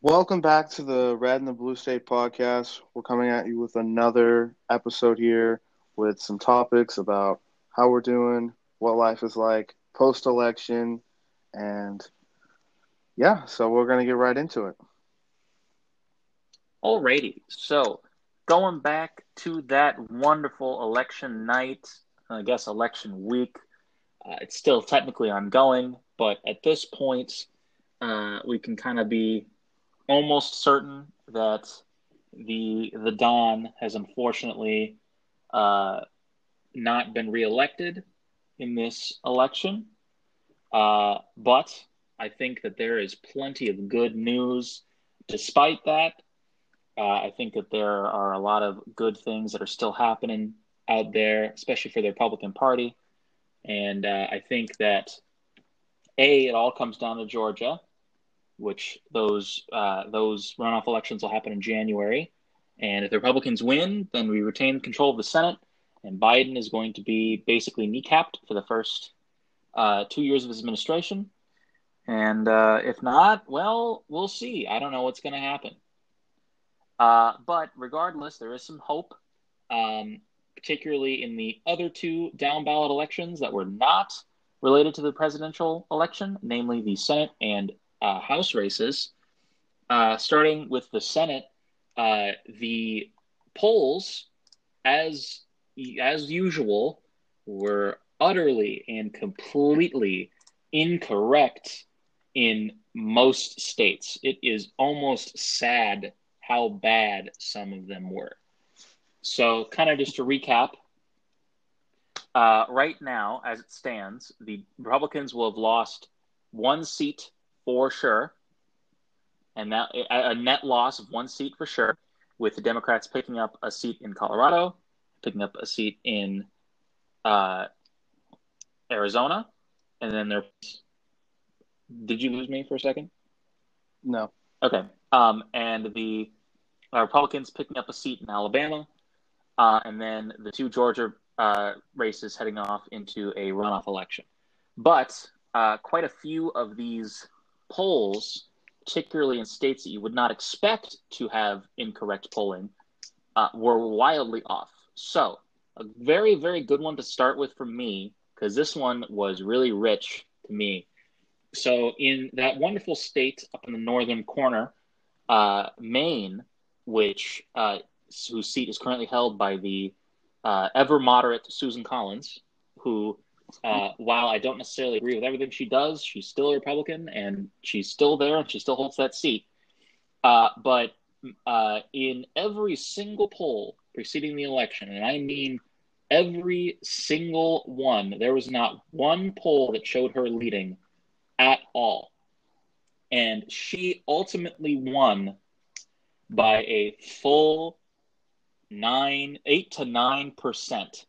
Welcome back to the Red and the Blue State podcast. We're coming at you with another episode here with some topics about how we're doing, what life is like post election, and yeah, so we're going to get right into it. Alrighty, so going back to that wonderful election night, I guess election week, uh, it's still technically ongoing, but at this point, uh, we can kind of be almost certain that the the Don has unfortunately uh, not been reelected in this election. Uh, but I think that there is plenty of good news despite that. Uh, I think that there are a lot of good things that are still happening out there, especially for the Republican Party. And uh, I think that, A, it all comes down to Georgia which those uh, those runoff elections will happen in January. And if the Republicans win, then we retain control of the Senate, and Biden is going to be basically kneecapped for the first uh, two years of his administration. And uh, if not, well, we'll see. I don't know what's going to happen. Uh, but regardless, there is some hope, um, particularly in the other two down ballot elections that were not related to the presidential election, namely the Senate and uh, House races, uh, starting with the Senate, uh, the polls, as as usual, were utterly and completely incorrect in most states. It is almost sad how bad some of them were. So, kind of just to recap, uh, right now, as it stands, the Republicans will have lost one seat for sure, and that a net loss of one seat for sure, with the Democrats picking up a seat in Colorado, picking up a seat in uh, Arizona, and then there. Did you lose me for a second? No. Okay. Um, and the uh, Republicans picking up a seat in Alabama, uh, and then the two Georgia uh, races heading off into a runoff election. But uh, quite a few of these polls, particularly in states that you would not expect to have incorrect polling, uh, were wildly off. So, a very, very good one to start with for me, because this one was really rich to me. So, in that wonderful state up in the northern corner, uh, Maine, which uh, whose seat is currently held by the uh, ever moderate Susan Collins, who uh, while I don't necessarily agree with everything she does, she's still a Republican and she's still there and she still holds that seat. Uh, but uh, in every single poll preceding the election, and I mean every single one, there was not one poll that showed her leading at all. And she ultimately won by a full nine, eight to nine percent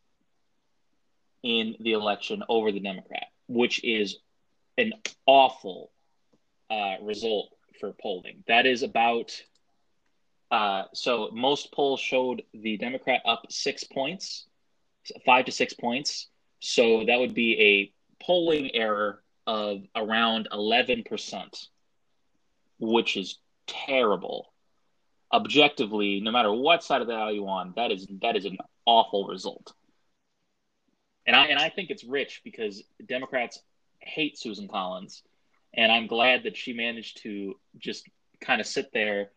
in the election over the Democrat, which is an awful uh, result for polling. That is about uh, so most polls showed the Democrat up six points, five to six points. So that would be a polling error of around 11%, which is terrible. Objectively, no matter what side of the aisle you on, that is that is an awful result and I and I think it's rich because Democrats hate Susan Collins, and I'm glad that she managed to just kind of sit there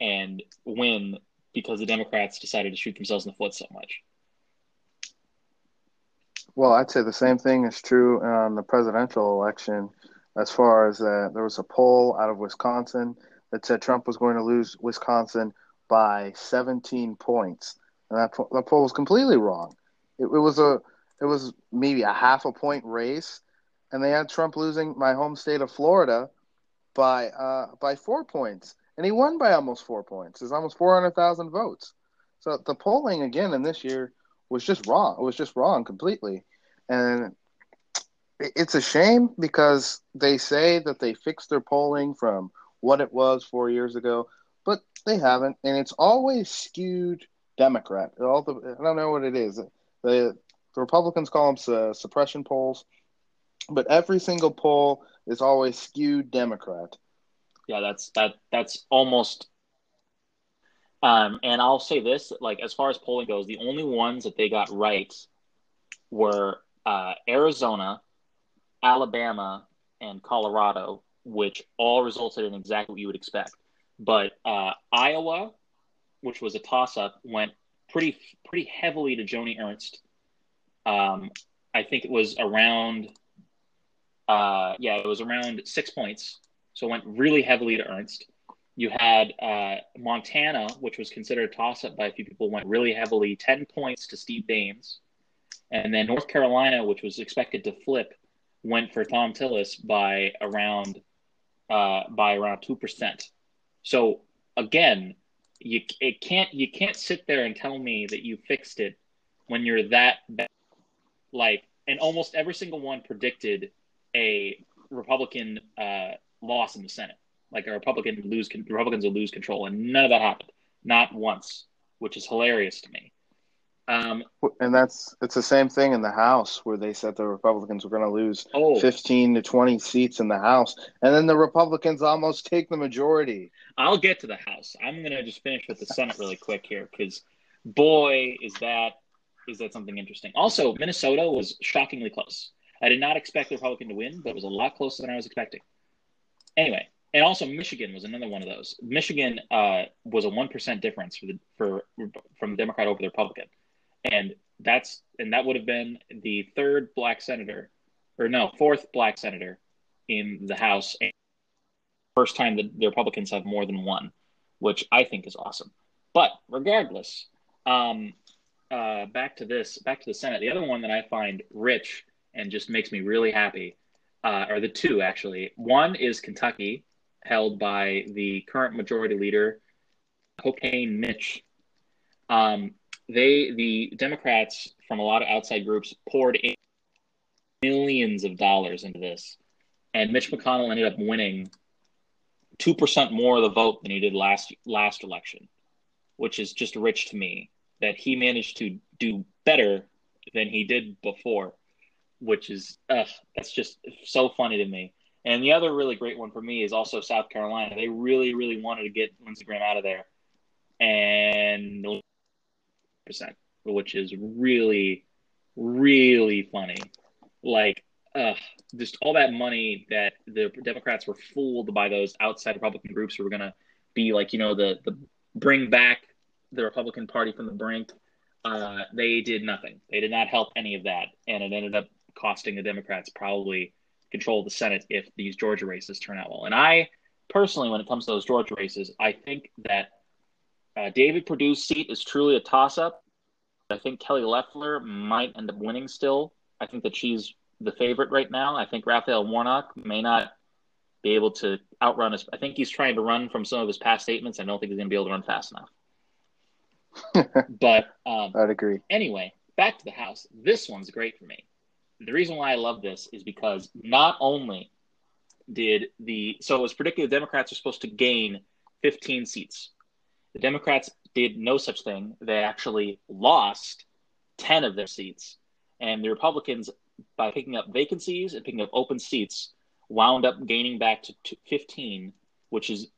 and win because the Democrats decided to shoot themselves in the foot so much. Well, I'd say the same thing is true on the presidential election. As far as that, there was a poll out of Wisconsin that said Trump was going to lose Wisconsin by 17 points, and that that poll was completely wrong. It, it was a it was maybe a half a point race, and they had Trump losing my home state of Florida by uh, by four points, and he won by almost four points. It's almost four hundred thousand votes. So the polling again in this year was just wrong. It was just wrong completely, and it's a shame because they say that they fixed their polling from what it was four years ago, but they haven't, and it's always skewed Democrat. All the I don't know what it is. The the Republicans call them uh, suppression polls, but every single poll is always skewed Democrat. Yeah, that's that that's almost um and I'll say this, like as far as polling goes, the only ones that they got right were uh, Arizona, Alabama, and Colorado, which all resulted in exactly what you would expect. But uh, Iowa, which was a toss-up, went pretty pretty heavily to Joni Ernst. Um, I think it was around, uh, yeah, it was around six points. So it went really heavily to Ernst. You had uh, Montana, which was considered a toss-up by a few people, went really heavily, ten points to Steve Daines. And then North Carolina, which was expected to flip, went for Thom Tillis by around uh, by around two percent. So again, you it can't you can't sit there and tell me that you fixed it when you're that bad. Like and almost every single one predicted a Republican uh, loss in the Senate, like a Republican lose Republicans will lose control, and none of that happened, not once, which is hilarious to me. Um, and that's it's the same thing in the House where they said the Republicans were going to lose oh, 15 to 20 seats in the House, and then the Republicans almost take the majority. I'll get to the House. I'm going to just finish with the Senate really quick here because boy is that is that something interesting. Also, Minnesota was shockingly close. I did not expect the Republican to win, but it was a lot closer than I was expecting. Anyway, and also Michigan was another one of those. Michigan uh, was a one percent difference for the for from the Democrat over the Republican and that's and that would have been the third black senator, or no, fourth black senator in the House. First time that the Republicans have more than one, which I think is awesome. But regardless, um, uh, back to this, back to the Senate. The other one that I find rich and just makes me really happy uh, are the two actually. One is Kentucky, held by the current majority leader, Cocaine Mitch. Um, they the Democrats from a lot of outside groups poured millions of dollars into this, and Mitch McConnell ended up winning two percent more of the vote than he did last last election, which is just rich to me that he managed to do better than he did before, which is that's just so funny to me. And the other really great one for me is also South Carolina. They really, really wanted to get Lindsey Graham out of there, and percent, which is really, really funny. Like, just all that money that the Democrats were fooled by those outside Republican groups who were going to be like, you know, the the bring back the Republican Party from the brink. Uh, they did nothing. They did not help any of that, and it ended up costing the Democrats probably control of the Senate if these Georgia races turn out well. And I personally, when it comes to those Georgia races, I think that uh, David Perdue's seat is truly a toss up. I think Kelly Loeffler might end up winning still. I think that she's the favorite right now. I think Raphael Warnock may not be able to outrun us. I think he's trying to run from some of his past statements. I don't think he's going to be able to run fast enough. but um, I'd agree. Anyway, back to the House. This one's great for me. The reason why I love this is because not only did the so it was predicted the Democrats are supposed to gain 15 seats the Democrats did no such thing. They actually lost 10 of their seats. And the Republicans, by picking up vacancies and picking up open seats, wound up gaining back to 15, which is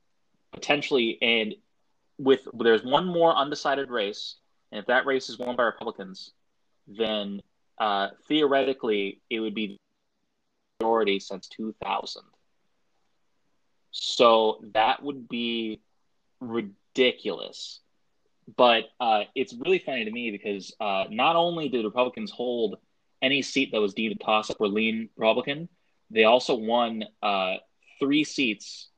potentially, and with there's one more undecided race. And if that race is won by Republicans, then uh, theoretically it would be majority since 2000. So that would be ridiculous. But uh, it's really funny to me because uh, not only did Republicans hold any seat that was deemed a toss up or lean Republican, they also won uh, three seats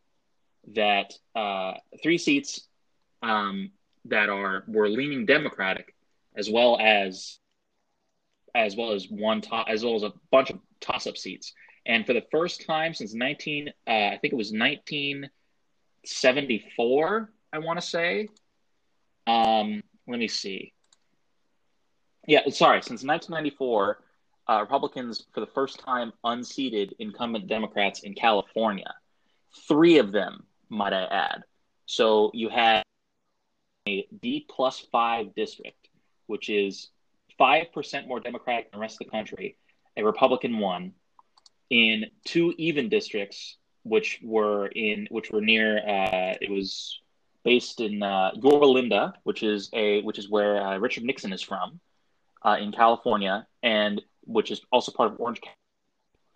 that uh, three seats um, that are were leaning Democratic, as well as as well as one as well as a bunch of toss up seats. And for the first time since 19, uh, I think it was 1974, I want to say. Um, let me see. Yeah, sorry. Since 1994, uh, Republicans, for the first time, unseated incumbent Democrats in California. Three of them, might I add. So you had a D plus five district, which is 5% more Democratic than the rest of the country, a Republican one. In two even districts, which were in which were near. Uh, it was based in uh, Yorba which is a which is where uh, Richard Nixon is from, uh, in California, and which is also part of Orange County.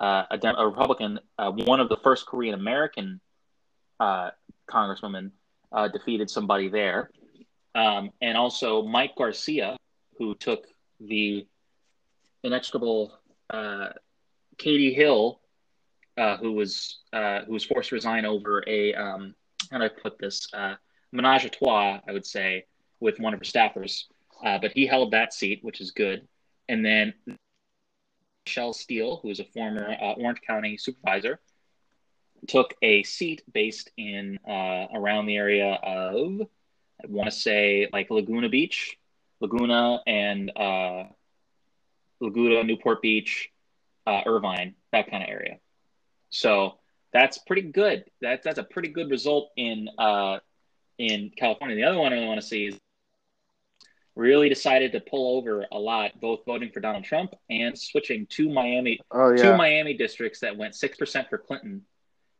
Uh, a, a, Republican, uh, one of the first Korean American uh, congresswomen, defeated somebody there, um, and also Mike Garcia, who took the inexorable uh, Katie Hill, uh, who was who was forced to resign over a um, how do I put this menage a trois, I would say, with one of her staffers. but he held that seat, which is good. And then Michelle Steel, who is a former uh, Orange County supervisor, took a seat based in uh, around the area of, want to say, like Laguna Beach, Laguna and uh, Laguna, Newport Beach, uh, Irvine, that kind of area. So that's pretty good. That that's a pretty good result in uh, in California. The other one I want to see is really decided to pull over a lot, both voting for Donald Trump and switching to Miami, oh, yeah. two Miami districts that went six percent for Clinton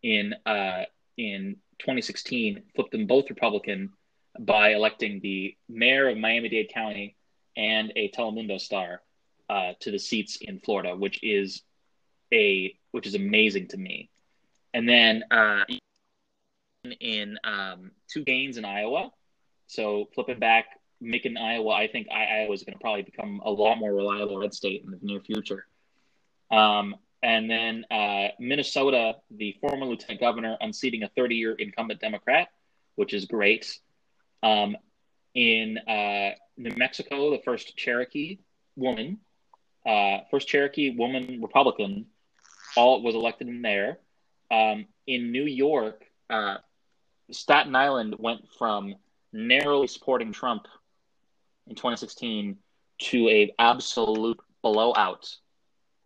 in uh, in 2016, flipped them both Republican by electing the mayor of Miami-Dade County and a Telemundo star uh, to the seats in Florida, which is a which is amazing to me. And then uh, in um, two gains in Iowa, so flipping back making Iowa, I think Iowa is going to probably become a lot more reliable red state in the near future. Um, and then uh, Minnesota, the former lieutenant governor unseating a 30 year incumbent Democrat, which is great. Um, in uh, New Mexico, the first Cherokee woman, uh, first Cherokee woman Republican, all was elected in there. Um, in New York, uh, Staten Island went from narrowly supporting Trump in 2016 to a absolute blowout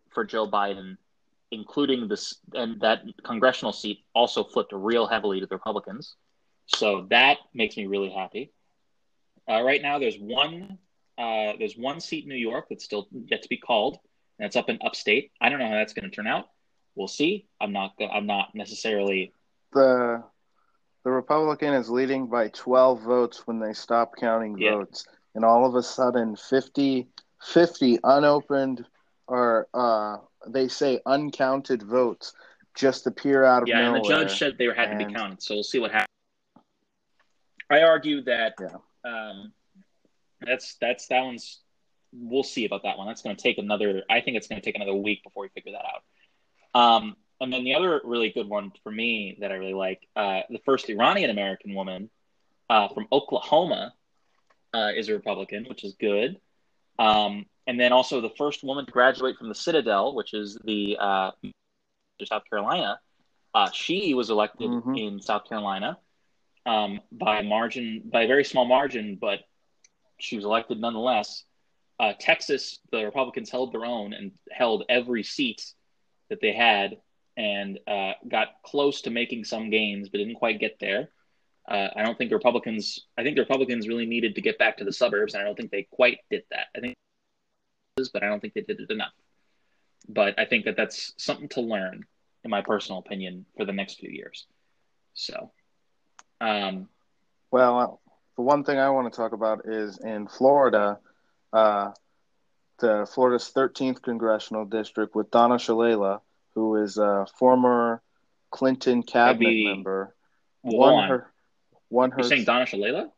for Joe Biden, including this and that congressional seat also flipped real heavily to the Republicans. So that makes me really happy. Uh, right now, there's one uh, there's one seat in New York that's still yet to be called, and it's up in upstate. I don't know how that's going to turn out. We'll see. I'm not. I'm not necessarily the the Republican is leading by 12 votes when they stop counting yeah. votes and all of a sudden 50, 50 unopened or uh, they say uncounted votes just appear out of yeah, nowhere. and the judge said they had and... to be counted, so we'll see what happens. I argue that yeah. um, that's that's that one's. We'll see about that one. That's going to take another. I think it's going to take another week before we figure that out. Um, and then the other really good one for me that I really like, uh, the first Iranian American woman uh, from Oklahoma uh, is a Republican, which is good. Um, and then also the first woman to graduate from the Citadel, which is the uh, South Carolina. Uh, she was elected mm-hmm. in South Carolina um, by a margin, by a very small margin, but she was elected nonetheless. Uh, Texas, the Republicans held their own and held every seat that they had and uh, got close to making some gains, but didn't quite get there. Uh, I don't think the Republicans. I think Republicans really needed to get back to the suburbs, and I don't think they quite did that. I think, but I don't think they did it enough. But I think that that's something to learn, in my personal opinion, for the next few years. So, um, well, the one thing I want to talk about is in Florida, uh, the Florida's 13th congressional district with Donna Shalala, who is a former Clinton cabinet member, won her won her. You're saying Donna Shalala?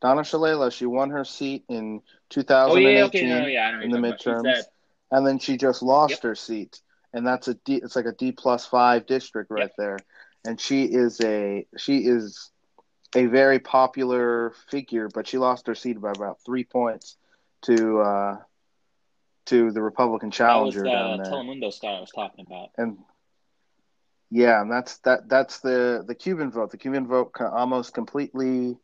Donna Shalala, she won her seat in 2018 oh, yeah, okay. no, yeah, in the midterms, and then she just lost yep. her seat, and that's a D. It's like a D plus five district right yep. there, and she is a she is a very popular figure, but she lost her seat by about three points to uh, to the Republican challenger that was, uh, down there. Telemundo star I was talking about, and yeah, and that's that. That's the the Cuban vote. The Cuban vote almost completely.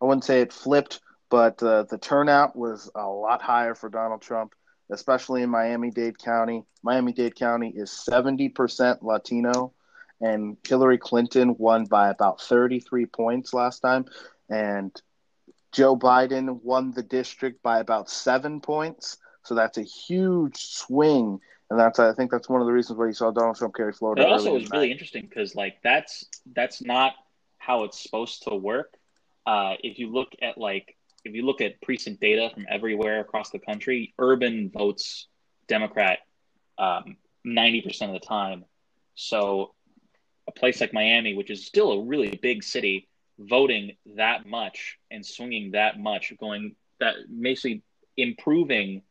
I wouldn't say it flipped, but uh, the turnout was a lot higher for Donald Trump, especially in Miami-Dade County. Miami-Dade County is seventy percent Latino, and Hillary Clinton won by about thirty-three points last time, and Joe Biden won the district by about seven points. So that's a huge swing and that's I think that's one of the reasons why you saw Donald Trump carry Florida. It also was really interesting because like that's that's not how it's supposed to work. Uh, if you look at like if you look at precinct data from everywhere across the country, urban votes Democrat um, ninety um, percent of the time. So a place like Miami, which is still a really big city, voting that much and swinging that much, going that basically improving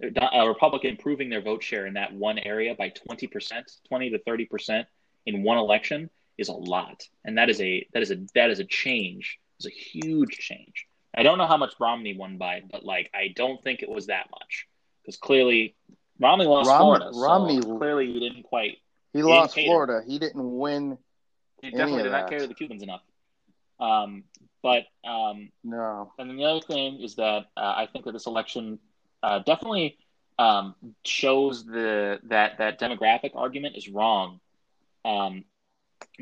a Republican improving their vote share in that one area by 20%, 20 to 30% in one election is a lot. And that is a that is a that is a change. It's a huge change. I don't know how much Romney won by, but like I don't think it was that much. Because clearly Romney lost Rom- Florida. Romney so clearly he didn't quite He, he lost Florida. He didn't win. He definitely did not carry the Cubans enough. Um, but um, no. And then the other thing is that uh, I think that this election uh, definitely um, shows the that that demographic argument is wrong, um,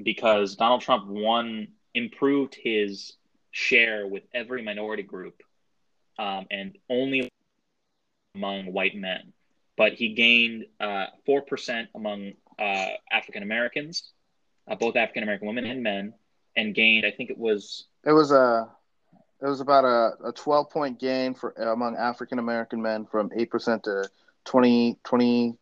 because Donald Trump won improved his share with every minority group, um, and only among white men, but he gained uh, four uh, percent among uh, African Americans, uh, both African American women and men, and gained I think it was it was a it was about a, a 12 point gain for among African American men from 8% to 20, 22%,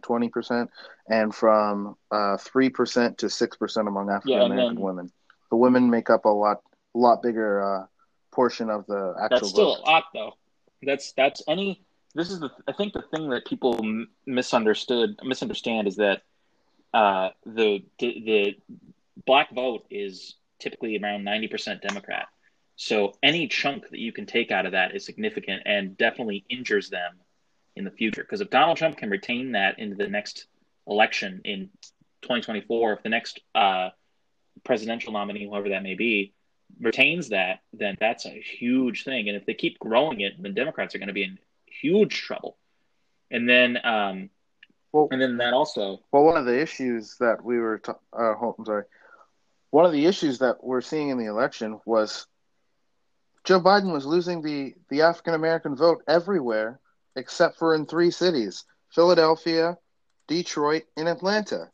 20%, and from uh, 3% to 6% among African American yeah, women. The women make up a lot a lot bigger uh, portion of the actual That's still vote. a lot though. That's that's any this is the I think the thing that people misunderstood misunderstand is that uh, the the black vote is typically around 90% Democrat so any chunk that you can take out of that is significant and definitely injures them in the future. Because if Donald Trump can retain that into the next election in 2024, if the next uh, presidential nominee, whoever that may be, retains that, then that's a huge thing. And if they keep growing it, then Democrats are going to be in huge trouble. And then, um, well, and then that also. Well, one of the issues that we were, ta- uh, I'm sorry, one of the issues that we're seeing in the election was Joe Biden was losing the, the African American vote everywhere except for in three cities Philadelphia, Detroit, and Atlanta.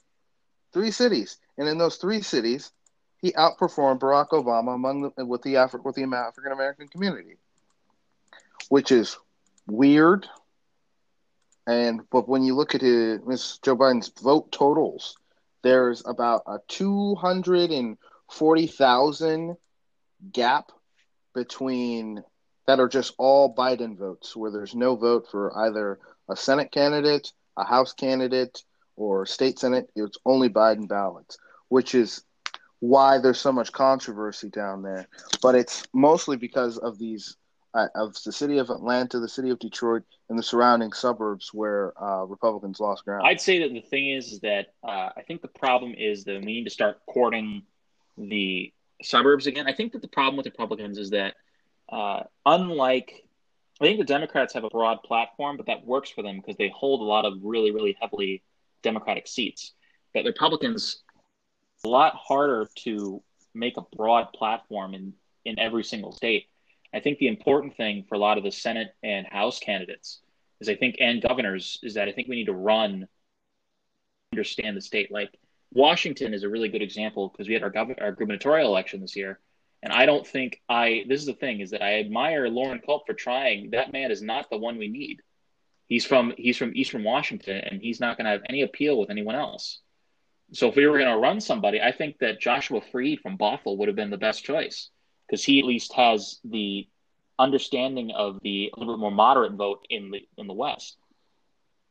Three cities. And in those three cities, he outperformed Barack Obama among the, with the Afri- with the African American community, which is weird. And but when you look at his Miss Joe Biden's vote totals, there's about a two hundred and forty thousand gap between that are just all Biden votes, where there's no vote for either a Senate candidate, a House candidate, or state Senate. It's only Biden ballots, which is why there's so much controversy down there. But it's mostly because of these of the city of Atlanta, the city of Detroit, and the surrounding suburbs where uh, Republicans lost ground. I'd say that the thing is, is that uh, I think the problem is that we need to start courting the suburbs again. I think that the problem with Republicans is that, uh, unlike, I think the Democrats have a broad platform, but that works for them because they hold a lot of really, really heavily Democratic seats. But Republicans, a lot harder to make a broad platform in, in every single state. I think the important thing for a lot of the Senate and House candidates is I think, and governors, is that I think we need to run, understand the state. Like, Washington is a really good example because we had our, gov- our gubernatorial election this year. And I don't think I, this is the thing, is that I admire Loren Culp for trying. That man is not the one we need. He's from, he's from Eastern Washington and he's not going to have any appeal with anyone else. So if we were going to run somebody, I think that Joshua Freed from Bothell would have been the best choice because he at least has the understanding of the a little bit more moderate vote in the in the West.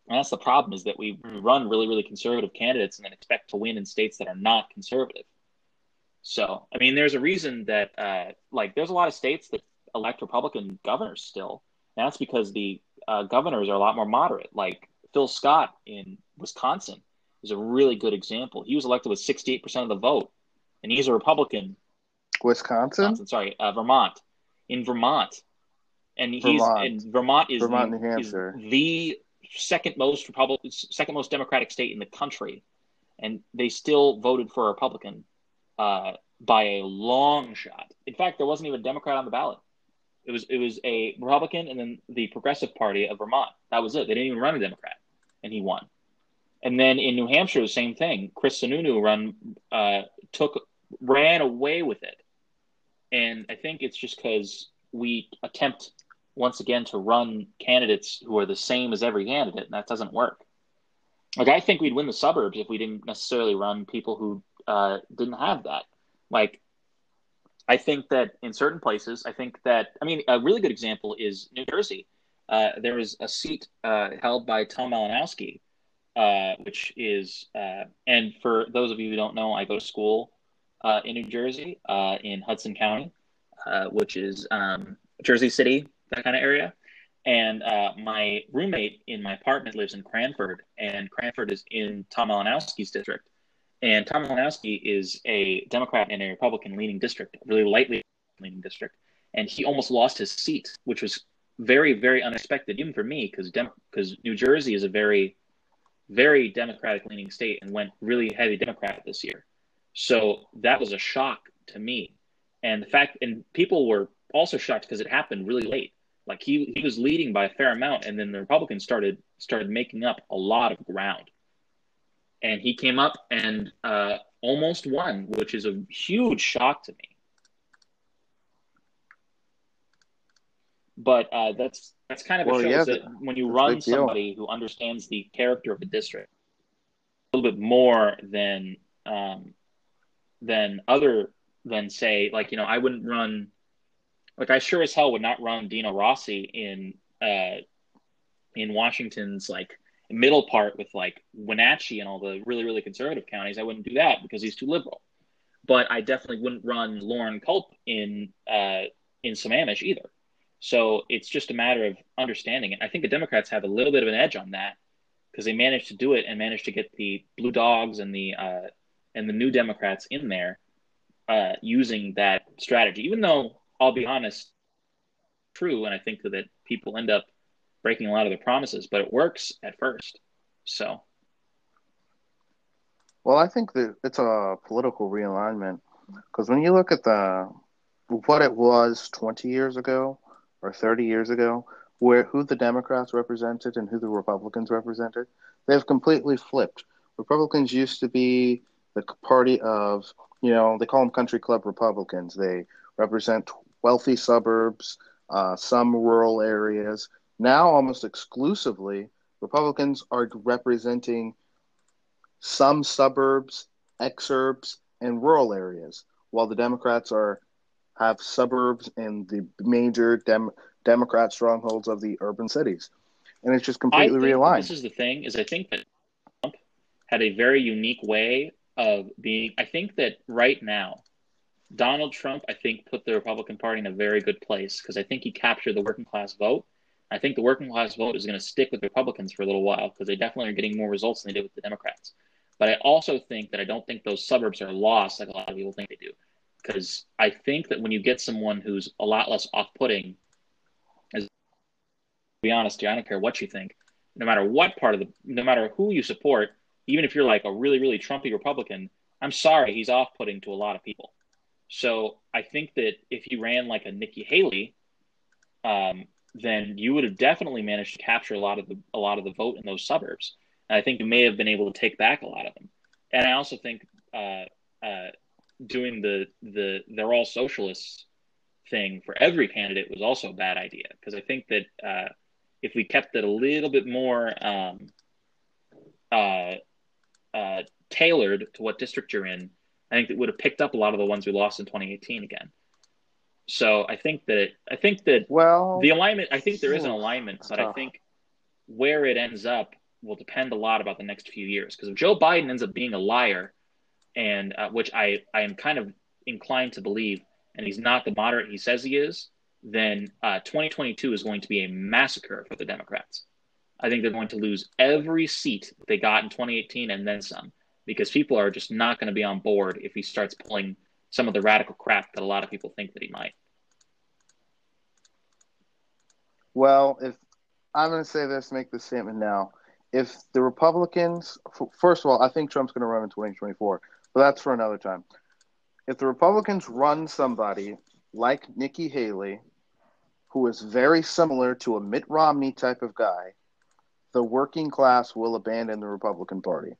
And that's the problem is that we run really, really conservative candidates and then expect to win in states that are not conservative. So, I mean, there's a reason that, uh, like, there's a lot of states that elect Republican governors still. And that's because the uh, governors are a lot more moderate. Like Phil Scott in Wisconsin is a really good example. He was elected with 68% of the vote, and he's a Republican. Wisconsin? Wisconsin sorry, uh, Vermont. In Vermont. And he's Vermont. and Vermont is Vermont, the, New Hampshire. the second most Republican, second most Democratic state in the country, and they still voted for a Republican uh, by a long shot. In fact, there wasn't even a Democrat on the ballot. It was it was a Republican and then the Progressive Party of Vermont. That was it. They didn't even run a Democrat. and he won. And then in New Hampshire, the same thing. Chris Sununu run uh, took ran away with it, and I think it's just because we attempt once again to run candidates who are the same as every candidate, and that doesn't work. Like I think we'd win the suburbs if we didn't necessarily run people who uh, didn't have that. Like I think that in certain places, I think that I mean a really good example is New Jersey. Uh, there is a seat uh, held by Tom Malinowski, uh, which is, uh, and for those of you who don't know, I go to school uh, in New Jersey, uh, in Hudson County, which is um, Jersey City, that kind of area. And my roommate in my apartment lives in Cranford, and Cranford is in Tom Malinowski's district. And Tom Malinowski is a Democrat in a Republican leaning district, really lightly leaning district. And he almost lost his seat, which was very, very unexpected, even for me, because because New Jersey is a very, very Democratic leaning state and went really heavy Democrat this year. So that was a shock to me, and the fact, and people were also shocked because it happened really late. Like he he was leading by a fair amount, and then the Republicans started started making up a lot of ground, and he came up and uh, almost won, which is a huge shock to me. But uh, that's that's kind of well, shows yeah, that when you run somebody who understands the character of a district a little bit more than um, than other than say like you know I wouldn't run like I sure as hell would not run Dino Rossi in uh, in Washington's like middle part with like Wenatchee and all the really really conservative counties. I wouldn't do that because he's too liberal. But I definitely wouldn't run Loren Culp in uh, in Sammamish either so it's just a matter of understanding it. I think the Democrats have a little bit of an edge on that because they managed to do it and managed to get the Blue Dogs and the uh, and the New Democrats in there uh, using that strategy. Even though I'll be honest, true, and I think that people end up breaking a lot of their promises, but it works at first. So. Well, I think that it's a political realignment because when you look at the what it was 20 years ago or 30 years ago, where who the Democrats represented and who the Republicans represented, they have completely flipped. Republicans used to be the party of, you know, they call them country club Republicans. They represent wealthy suburbs, uh, some rural areas. Now, almost exclusively, Republicans are representing some suburbs, exurbs, and rural areas, while the Democrats are have suburbs and the major dem- Democrat strongholds of the urban cities, and it's just completely realigned. This is the thing: is I think that Trump had a very unique way of being. I think that right now, Donald Trump, I think, put the Republican Party in a very good place because I think he captured the working class vote. I think the working class vote is going to stick with Republicans for a little while because they definitely are getting more results than they did with the Democrats. But I also think that I don't think those suburbs are lost like a lot of people think they do because I think that when you get someone who's a lot less off-putting, as to be honest, I don't care what you think, no matter what part of the, no matter who you support, even if you're like a really really Trumpy Republican, I'm sorry, he's off-putting to a lot of people. So I think that if he ran like a Nikki Haley, um, then you would have definitely managed to capture a lot of the a lot of the vote in those suburbs. And I think you may have been able to take back a lot of them. And I also think uh, uh, doing the the they're all socialists thing for every candidate was also a bad idea because I think that uh, if we kept it a little bit more um, uh, tailored to what district you're in, I think it would have picked up a lot of the ones we lost in 2018 again. So I think that I think that well the alignment I think there is an alignment, but I think where it ends up will depend a lot about the next few years. Because if Joe Biden ends up being a liar and uh, which I, I am kind of inclined to believe, and he's not the moderate he says he is, then uh, 2022 is going to be a massacre for the Democrats. I think they're going to lose every seat they got in 2018 and then some, because people are just not going to be on board if he starts pulling some of the radical crap that a lot of people think that he might. Well, if I'm going to say this, make the statement now. If the Republicans, first of all, I think Trump's going to run in 2024. But that's for another time. If the Republicans run somebody like Nikki Haley, who is very similar to a Mitt Romney type of guy, the working class will abandon the Republican Party.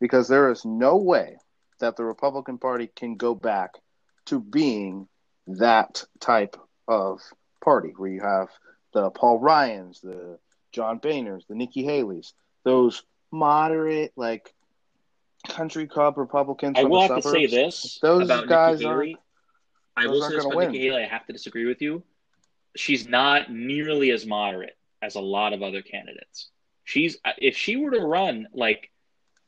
Because there is no way that the Republican Party can go back to being that type of party where you have the Paul Ryans, the John Boehners, the Nikki Haley's, those moderate, like country club Republicans. I will have suburbs, to say this those about guys Nikki Haley. I will say this about win. Nikki Haley. I have to disagree with you. She's not nearly as moderate as a lot of other candidates. She's if she were to run like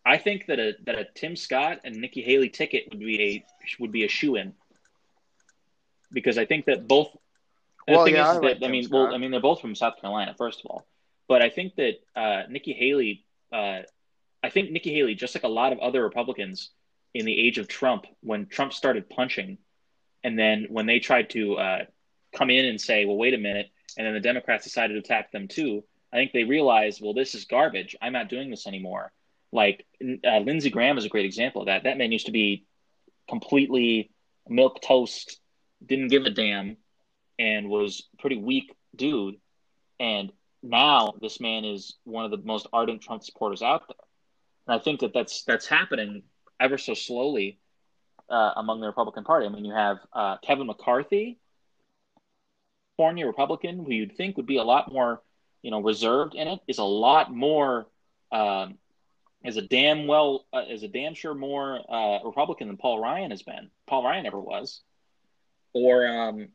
I think that a that a Tim Scott and Nikki Haley ticket would be a would be a shoo in because I think that both. the Well, thing yeah, is I that like I mean, well, I mean, they're both from South Carolina, first of all, but I think that uh, Nikki Haley, uh, I think Nikki Haley, just like a lot of other Republicans in the age of Trump, when Trump started punching, and then when they tried to uh, come in and say, "Well, wait a minute," and then the Democrats decided to attack them too. I think they realized, well, this is garbage. I'm not doing this anymore. Like uh, Lindsey Graham is a great example of that. That man used to be completely milk toast, didn't give a damn, and was pretty weak dude. And now this man is one of the most ardent Trump supporters out there. And I think that that's that's happening ever so slowly uh, among the Republican Party. I mean, you have uh, Kevin McCarthy, California Republican, who you'd think would be a lot more, you know, reserved in it, is a lot more, um, is a damn well, uh, is a damn sure more uh, Republican than Paul Ryan has been. Paul Ryan ever was, or um,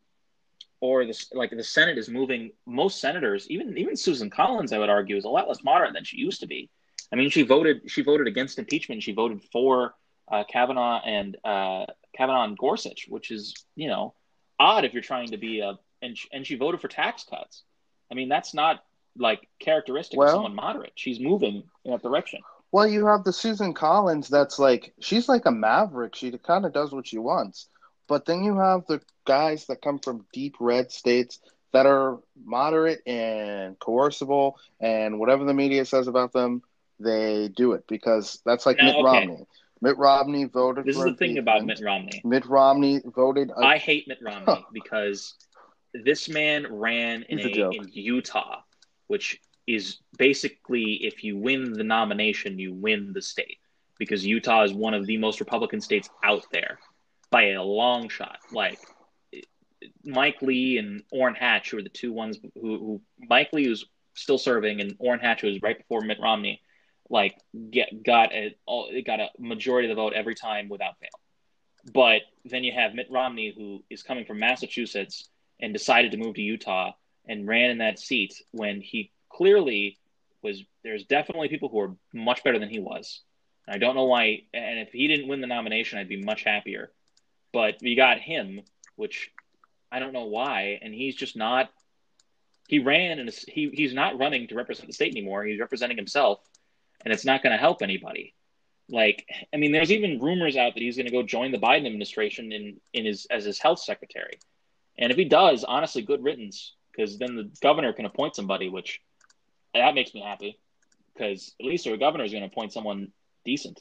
or this like the Senate is moving. Most senators, even even Susan Collins, I would argue, is a lot less moderate than she used to be. I mean, she voted she voted against impeachment. She voted for uh, Kavanaugh and uh, Kavanaugh and Gorsuch, which is you know odd if you're trying to be a and she, and she voted for tax cuts. I mean, that's not like characteristic Well- of someone moderate. She's moving in that direction. Well, you have the Susan Collins that's like she's like a maverick. She kind of does what she wants. But then you have the guys that come from deep red states that are moderate and coercible, and whatever the media says about them, they do it because that's like Now, Mitt okay. Romney. Mitt Romney voted. This is the thing about. Mitt Romney. Mitt Romney voted. a- I hate Mitt Romney because this man ran in a in Utah, which is basically if you win the nomination, you win the state because Utah is one of the most Republican states out there by a long shot. Like Mike Lee and Orrin Hatch, who are the two ones who, who Mike Lee was still serving, and Orrin Hatch who was right before Mitt Romney. Like get got a all got a majority of the vote every time without fail. But then you have Mitt Romney, who is coming from Massachusetts and decided to move to Utah and ran in that seat when he clearly was. There's definitely people who are much better than he was. I don't know why. And if he didn't win the nomination, I'd be much happier. But you got him, which I don't know why, and he's just not. He ran and he he's not running to represent the state anymore. He's representing himself, and it's not going to help anybody. Like, I mean, there's even rumors out that he's going to go join the Biden administration in in his as his health secretary. And if he does, honestly, good riddance, because then the governor can appoint somebody, which that makes me happy, because at least our governor is going to appoint someone decent.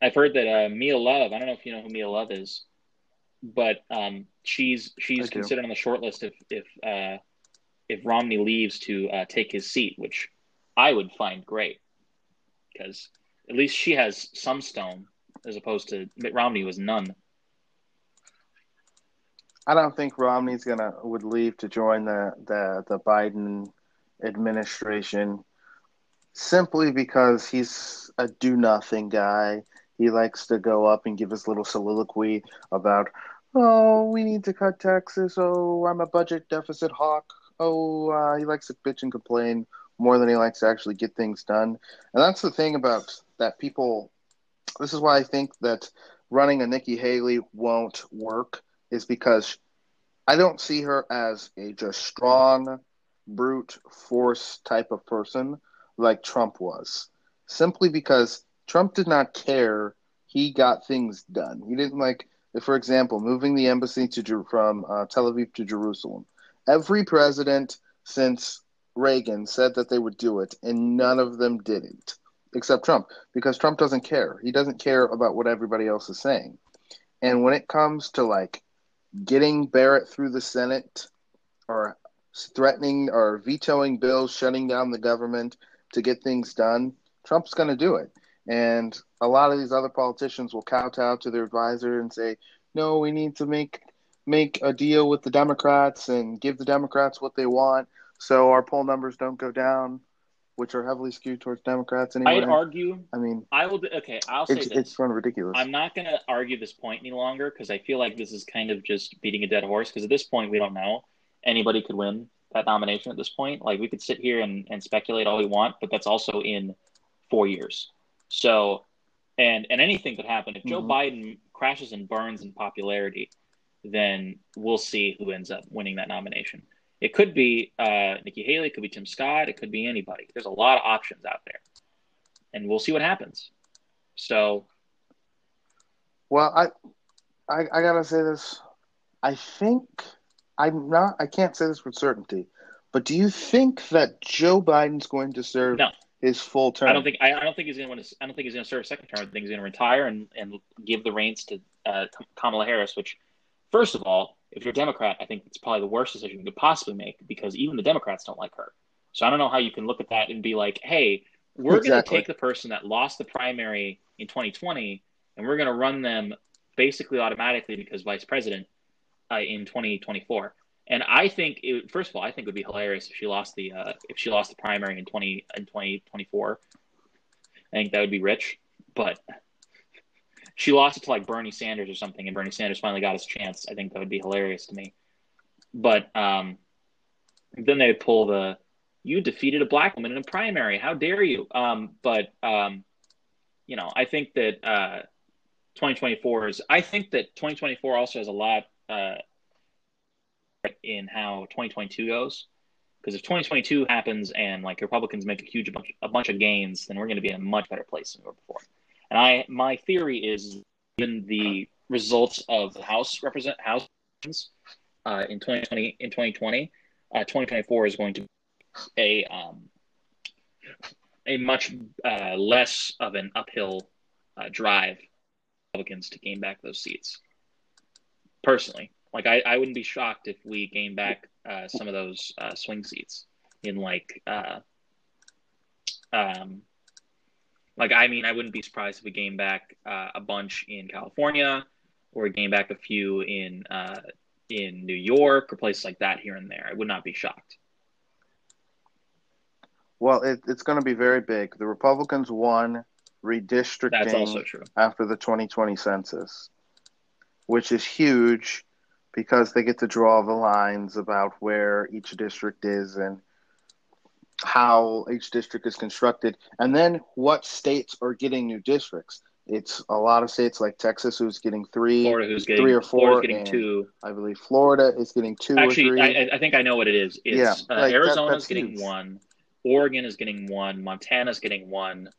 I've heard that uh, Mia Love. I don't know if you know who Mia Love is, but um, she's I she's do. considered on the short list if if uh, if Romney leaves to uh, take his seat, which I would find great, because at least she has some stone as opposed to Mitt Romney was none. I don't think Romney's gonna would leave to join the the the Biden administration simply because he's a do nothing guy. He likes to go up and give his little soliloquy about, oh, we need to cut taxes. Oh, I'm a budget deficit hawk. Oh, uh, he likes to bitch and complain more than he likes to actually get things done. And that's the thing about that people. This is why I think that running a Nikki Haley won't work is because I don't see her as a just strong, brute force type of person like Trump was. Simply because Trump did not care, he got things done. He didn't like, for example, moving the embassy to from uh, Tel Aviv to Jerusalem. Every president since Reagan said that they would do it, and none of them didn't, except Trump, because Trump doesn't care. He doesn't care about what everybody else is saying. And when it comes to like getting Barrett through the Senate or threatening or vetoing bills, shutting down the government to get things done, Trump's going to do it. And a lot of these other politicians will kowtow to their advisor and say, "No, we need to make make a deal with the Democrats and give the Democrats what they want, so our poll numbers don't go down." Which are heavily skewed towards Democrats anyway. I'd argue. I mean, I will. Okay, I'll say it's, this. it's kind of ridiculous. I'm not going to argue this point any longer because I feel like this is kind of just beating a dead horse. Because at this point, we don't know anybody could win that nomination. At this point, like we could sit here and, and speculate all we want, but that's also in four years. So, and and anything could happen if Joe mm-hmm. Biden crashes and burns in popularity. Then we'll see who ends up winning that nomination. It could be uh, Nikki Haley, it could be Tim Scott, it could be anybody. There's a lot of options out there, and we'll see what happens. So, well, I, I, I gotta say this. I think I'm not. I can't say this with certainty, but do you think that Joe Biden's going to serve no. his full term? I don't think. I, I don't think he's going to. I don't think he's going to serve a second term. I think he's going to retire and and give the reins to uh, Kamala Harris. Which, first of all, if you're a Democrat, I think it's probably the worst decision you could possibly make because even the Democrats don't like her. So I don't know how you can look at that and be like, hey, we're exactly. going to take the person that lost the primary in 2020 and we're going to run them basically automatically because vice president uh, in 2024. And I think, it, first of all, I think it would be hilarious if she lost the uh, if she lost the primary in 20 in 2024. I think that would be rich, but she lost it to like Bernie Sanders or something, and Bernie Sanders finally got his chance. I think that would be hilarious to me. But um, then they pull the you defeated a black woman in a primary. How dare you? Um, but um, you know, I think that uh, 2024 is. I think that 2024 also has a lot uh, in how 2022 goes. Because if 2022 happens and like Republicans make a huge bunch, a bunch of gains, then we're going to be in a much better place than we were before. And I, my theory is, given the results of the House represent House uh, in 2020 in 2020, uh, 2024 is going to be a um, a much uh, less of an uphill uh, drive Republicans to gain back those seats. Personally, like I, I wouldn't be shocked if we gain back uh, some of those uh, swing seats in like um, like, I mean, I wouldn't be surprised if we gain back uh, a bunch in California or gain back a few in uh, in New York or places like that here and there. I would not be shocked. Well, it, it's going to be very big. The Republicans won redistricting That's also true. after the 2020 census, which is huge because they get to draw the lines about where each district is and – how each district is constructed, and then what states are getting new districts. It's a lot of states like Texas who's getting three, Florida who's getting three or four, getting two. I believe Florida is getting two. Actually, I, I, think I know what it is. It's yeah, uh, like Arizona is getting huge. one, Oregon is getting one, Montana's getting one.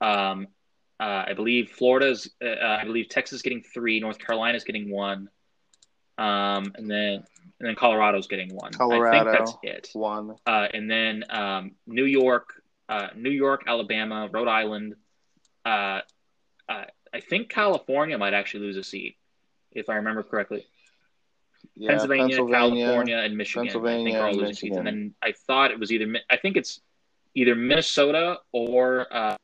Um, uh, I believe Florida's, uh, I believe Texas is getting three, North Carolina's getting one, um, and then and then Colorado's getting one. Colorado, I think that's it. One, uh, and then um, New York, uh, New York, Alabama, Rhode Island. Uh, uh, I think California might actually lose a seat, if I remember correctly. Yeah, Pennsylvania, Pennsylvania, California, and Michigan. Pennsylvania, I think are all losing seats. And then I thought it was either I think it's either Minnesota or uh,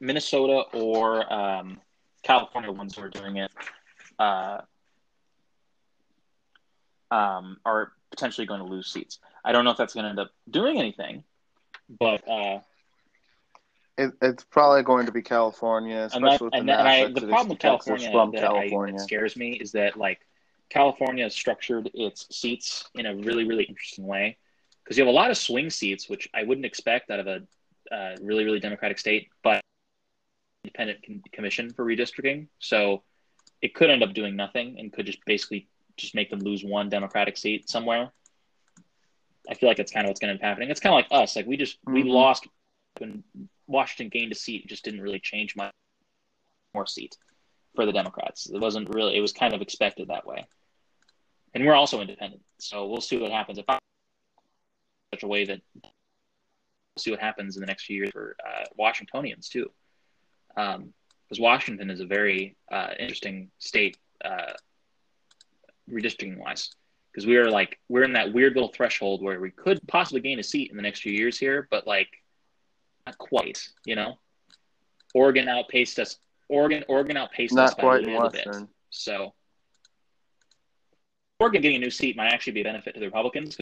Minnesota or um, California ones who are doing it. Um, are potentially going to lose seats. I don't know if that's going to end up doing anything, but uh, it, it's probably going to be California, especially that, with the and, and I, the problem with California from that, California. I, that scares me is that like California has structured its seats in a really really interesting way because you have a lot of swing seats, which I wouldn't expect out of a uh, really really democratic state, but independent commission for redistricting. So it could end up doing nothing and could just basically just make them lose one Democratic seat somewhere. I feel like that's kind of what's going to end up happening. It's kind of like us. Like we just mm-hmm. we lost when Washington gained a seat. It just didn't really change much more seat for the Democrats. It wasn't really. It was kind of expected that way. And we're also independent, so we'll see what happens. If I such a way that we'll see what happens in the next few years for uh, Washingtonians too, because um, Washington is a very uh, interesting state uh, redistricting wise. because we are like we're in that weird little threshold where we could possibly gain a seat in the next few years here, but like not quite, you know. Oregon outpaced us. Oregon Oregon outpaced Not us by quite a little bit. So Oregon getting a new seat might actually be a benefit to the Republicans.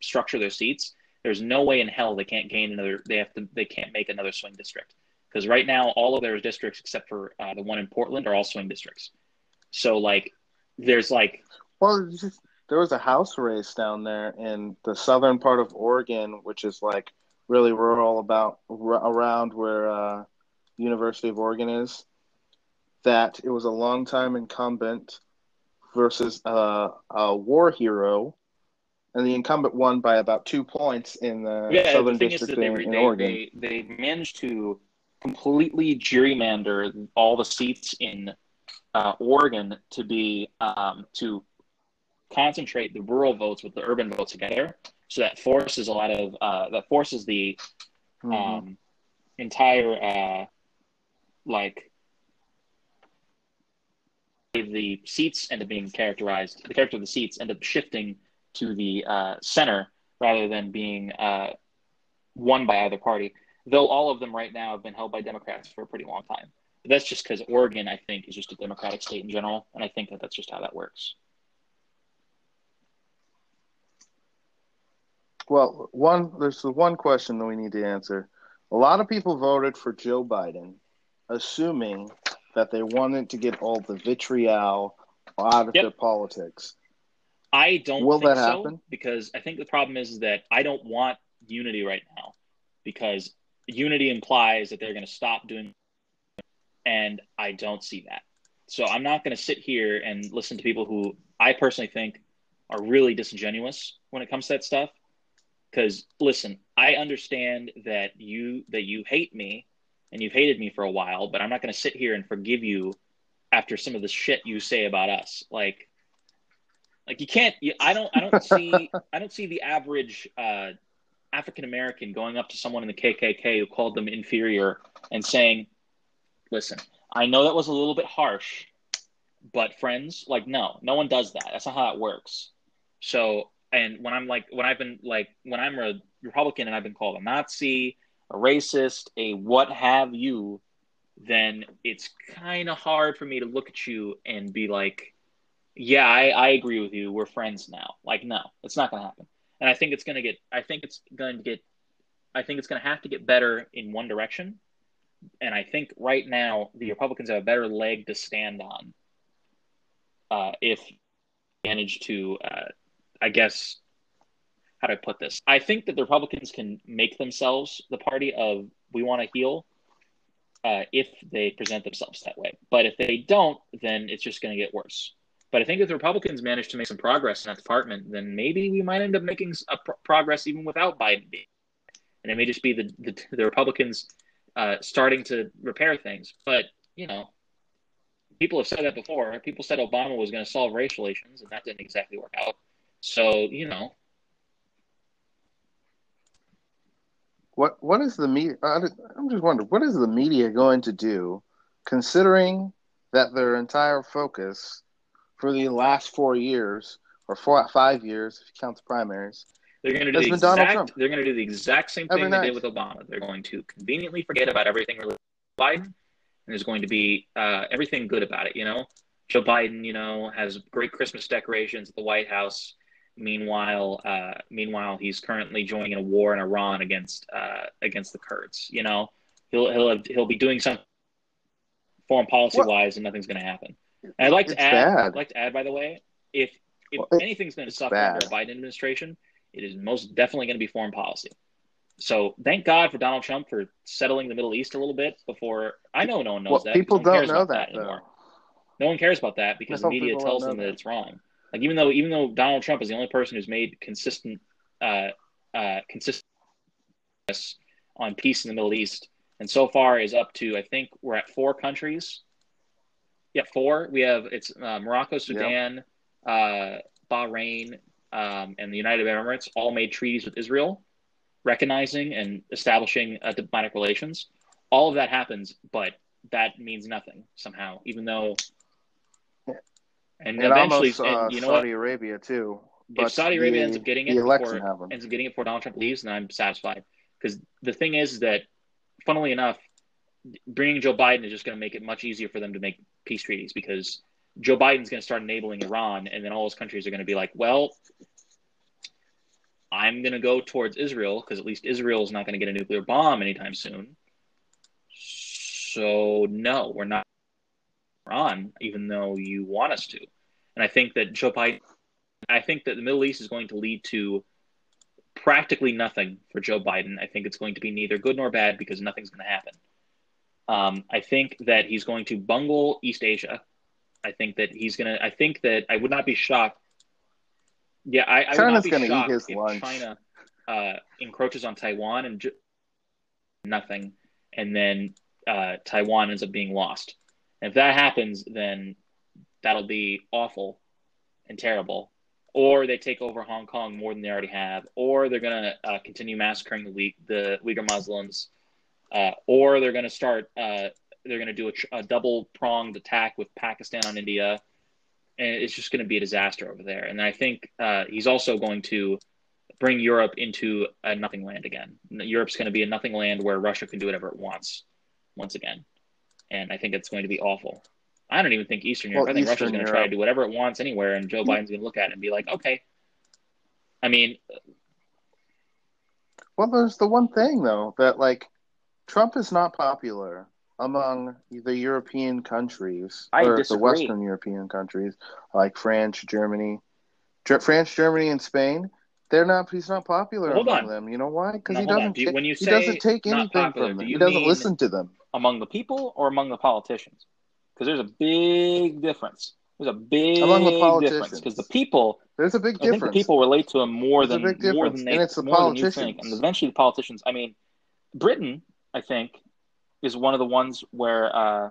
Structure their seats. There's no way in hell they can't gain another. They have to. They can't make another swing district because right now all of their districts except for uh, the one in Portland are all swing districts. So like, there's like Well, just, there was a house race down there in the southern part of Oregon, which is like really rural about r- around where uh, University of Oregon is. That it was a longtime incumbent versus uh, a war hero, and the incumbent won by about two points in the yeah. southern The thing is district that they, in, in Oregon. they they managed to completely gerrymander all the seats in uh, Oregon to be um, to concentrate the rural votes with the urban votes together. So that forces a lot of uh, that forces the Mhm. um, entire uh, like the seats end up being characterized. The character of the seats end up shifting to the uh, center rather than being uh, won by either party. Though all of them right now have been held by Democrats for a pretty long time. But that's just because Oregon, I think, is just a Democratic state in general, and I think that that's just how that works. Well, one there's the one question that we need to answer. A lot of people voted for Joe Biden, assuming that they wanted to get all the vitriol out of Yep. their politics. I don't Will think that so happen? because I think the problem is that I don't want unity right now because unity implies that they're going to stop doing, and I don't see that. So I'm not going to sit here and listen to people who I personally think are really disingenuous when it comes to that stuff. Because listen, I understand that you that you hate me and you've hated me for a while, but I'm not going to sit here and forgive you after some of the shit you say about us. Like, like you can't. You, I don't. I don't see. I don't see the average uh, African American going up to someone in the KKK who called them inferior and saying, "Listen, I know that was a little bit harsh, but friends, like, no, no one does that. That's not how it works." So, and when I'm like, when I've been like, when I'm a Republican and I've been called a Nazi, a racist, a what have you, then it's kind of hard for me to look at you and be like, yeah, I, I agree with you. We're friends now. Like, no, it's not going to happen. And I think it's going to get, I think it's going to get, I think it's going to have to get better in one direction. And I think right now the Republicans have a better leg to stand on uh, if manage to, uh, I guess, how do I put this? I think that the Republicans can make themselves the party of we want to heal uh, if they present themselves that way. But if they don't, then it's just going to get worse. But I think if the Republicans manage to make some progress in that department, then maybe we might end up making a pro- progress even without Biden being. And it may just be the the, the Republicans uh, starting to repair things. But you know, people have said that before. People said Obama was going to solve race relations, and that didn't exactly work out. So you know, What what is the media? I'm just wondering what is the media going to do, considering that their entire focus for the last four years or four five years, if you count the primaries, They're going to do That's the been Donald exact. Trump. They're going to do the exact same Every thing they night. did with Obama. They're going to conveniently forget about everything related to Biden, and there's going to be uh, everything good about it. You know, Joe Biden, you know, has great Christmas decorations at the White House. Meanwhile, uh, meanwhile, he's currently joining in a war in Iran against uh, against the Kurds. You know, he'll he'll have, he'll be doing something foreign policy wise, and nothing's going to happen. And I'd like to add, bad. I'd like to add, by the way, if if Well, anything's going to suffer bad. under a Biden administration, it is most definitely going to be foreign policy. So thank God for Donald Trump for settling the Middle East a little bit before. I know no one knows well, that. people no don't know about that anymore. No one cares about that because the media tells them that that. it's wrong. Like even though even though Donald Trump is the only person who's made consistent uh, uh, consistent on peace in the Middle East, and so far is up to I think we're at four countries. Yeah, four. We have it's uh, Morocco, Sudan, uh, Bahrain, um, and the United Arab Emirates all made treaties with Israel, recognizing and establishing uh, diplomatic relations. All of that happens, but that means nothing somehow, even though and, and eventually, almost uh, and you know Saudi what? Arabia too. If Saudi Arabia the- ends up getting it before ends up getting it before Donald Trump leaves, then I'm satisfied. Because the thing is that, funnily enough, bringing Joe Biden is just going to make it much easier for them to make peace treaties because Joe Biden's going to start enabling Iran, and then all those countries are going to be like, well, I'm going to go towards Israel because at least Israel is not going to get a nuclear bomb anytime soon. So no, we're not Iran, even though you want us to. And I think that Joe Biden, I think that the Middle East is going to lead to practically nothing for Joe Biden. I think it's going to be neither good nor bad because nothing's going to happen. Um, I think that he's going to bungle East Asia. I think that he's going to. I think that I would not be shocked. Yeah, I, I would China's be gonna eat his if lunch. China uh, encroaches on Taiwan and ju- nothing, and then uh, Taiwan ends up being lost. And if that happens, then that'll be awful and terrible. Or they take over Hong Kong more than they already have, or they're going to uh, continue massacring the, Uyghur- the Uyghur Muslims, uh, or they're going to start, uh, they're going to do a, a double pronged attack with Pakistan on India. And it's just going to be a disaster over there. And I think uh, he's also going to bring Europe into a nothing land again. Europe's going to be a nothing land where Russia can do whatever it wants once again. And I think it's going to be awful. I don't even think Eastern Europe. Well, I think Russia's going to try to do whatever it wants anywhere, and Joe Biden's going to look at it and be like, okay. I mean, Well, there's the one thing though that like Trump is not popular among the European countries I or disagree. the Western European countries like France, Germany, Ger- France, Germany, and Spain. They're not. He's not popular Hold among on. them. You know why? Because he doesn't. Do you- when you he doesn't take anything popular, from them. He doesn't listen to them. among the people or among the politicians? Because there's a big difference. There's a big Among the politicians. because the people There's a big I difference. the people relate to him more There's than more than they and it's the more than you think. politicians. And eventually, the politicians. I mean, Britain, I think, is one of the ones where. Uh,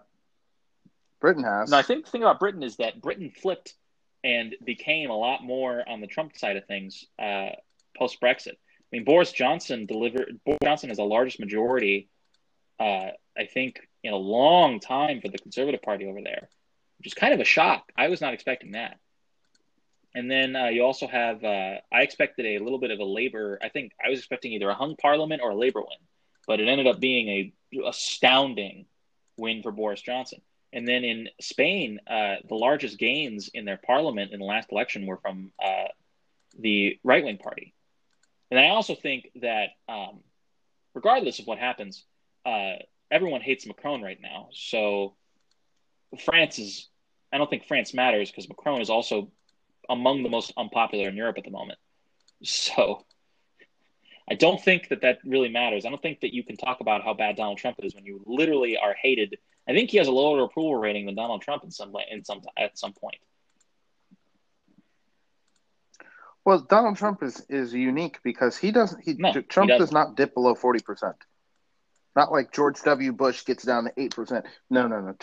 Britain has. no, I think the thing about Britain is that Britain flipped and became a lot more on the Trump side of things uh, post Brexit. I mean, Boris Johnson delivered. Boris Johnson has the largest majority, uh, I think, in a long time for the Conservative Party over there, which is kind of a shock. I was not expecting that. And then uh, you also have. Uh, I expected a little bit of a labor. I think I was expecting either a hung parliament or a labor win, but it ended up being a astounding win for Boris Johnson. And then in Spain, uh, the largest gains in their parliament in the last election were from uh, the right wing party. And I also think that, um, regardless of what happens, uh, everyone hates Macron right now. So France is, I don't think France matters because Macron is also among the most unpopular in Europe at the moment. So I don't think that that really matters. I don't think that you can talk about how bad Donald Trump is when you literally are hated. I think he has a lower approval rating than Donald Trump in some way, in some at some point. Well, Donald Trump is is unique because he doesn't. He No, he Trump doesn't. does not dip below forty percent. Not like George W. Bush gets down to eight percent. No, no, no.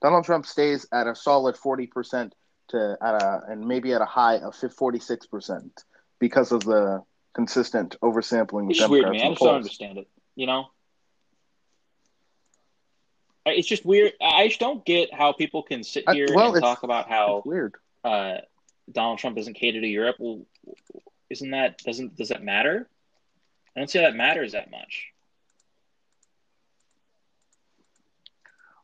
Donald Trump stays at a solid forty percent to at a and maybe at a high of forty six percent because of the consistent oversampling with It's weird me. I just don't understand it. You know, it's just weird. I just don't get how people can sit I- here well, and talk about how weird. uh, Donald Trump doesn't cater to Europe. Well, isn't that doesn't does that matter? I don't see how that matters that much.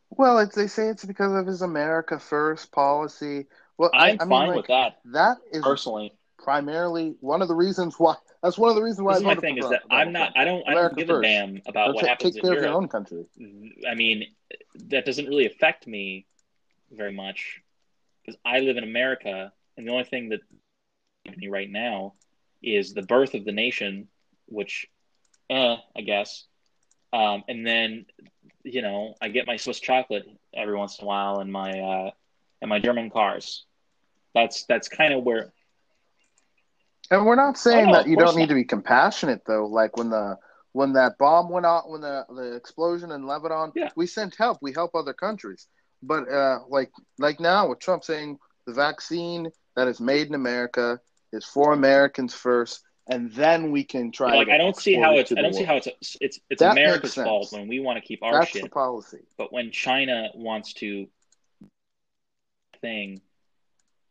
Well, it's, they say it's because of his America First policy. Well, I, I'm I mean, fine like, with that That is personally. Primarily one of the reasons why. That's one of the reasons why. This I my thing is that I'm not I don't. I don't give first. a damn about Now what happens take in care of your own country. I mean, that doesn't really affect me very much because I live in America, and the only thing that me right now is the birth of the nation, which, eh, I guess. Um, and then, you know, I get my Swiss chocolate every once in a while, and my uh, and my German cars. That's that's kind of where. And we're not saying Oh, no, that you don't need not. to be compassionate, though. Like when the when that bomb went out, when the the explosion in Lebanon, Yeah. we sent help. We help other countries. But uh, like like now with Trump saying the vaccine that is made in America is for Americans first, and then we can try. Like to I don't see how it's I don't see how it's it's it's That America's fault when we want to keep our That's shit. the policy. But when China wants to thing,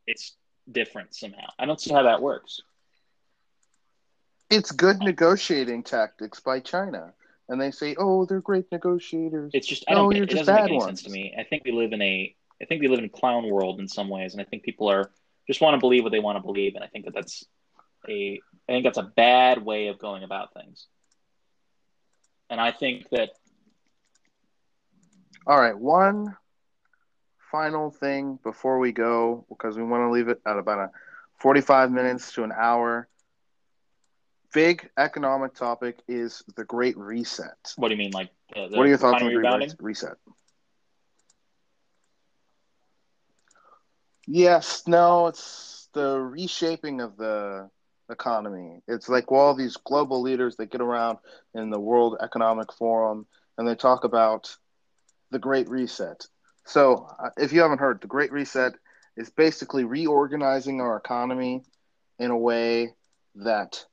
it's different somehow. I don't see how that works. It's good negotiating tactics by China. And they say, "Oh, they're great negotiators." It's just I don't. you're It just doesn't make any ones. sense to me. I think we live in a. I think we live in a clown world in some ways, and I think people are just want to believe what they want to believe, and I think that that's a. I think that's a bad way of going about things. And I think that All right, one final thing before we go, because we want to leave it at about a 45 minutes to an hour. Big economic topic is the Great Reset. what do you mean, like what are your thoughts on the Great? Reset? Yes, no, it's the reshaping of the economy. It's like all these global leaders that get around in the World Economic Forum and they talk about the Great Reset. So, uh, if you haven't heard, the Great Reset is basically reorganizing our economy in a way that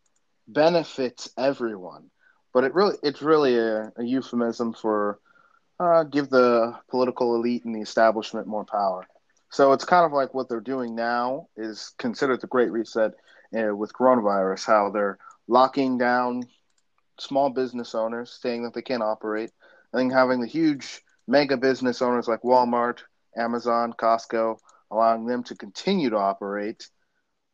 benefits everyone. But it really, it's really a, a euphemism for uh, give the political elite and the establishment more power. So it's kind of like what they're doing now is considered the Great Reset uh, with coronavirus, how they're locking down small business owners, saying that they can't operate, and then having the huge mega business owners like Walmart, Amazon, Costco, allowing them to continue to operate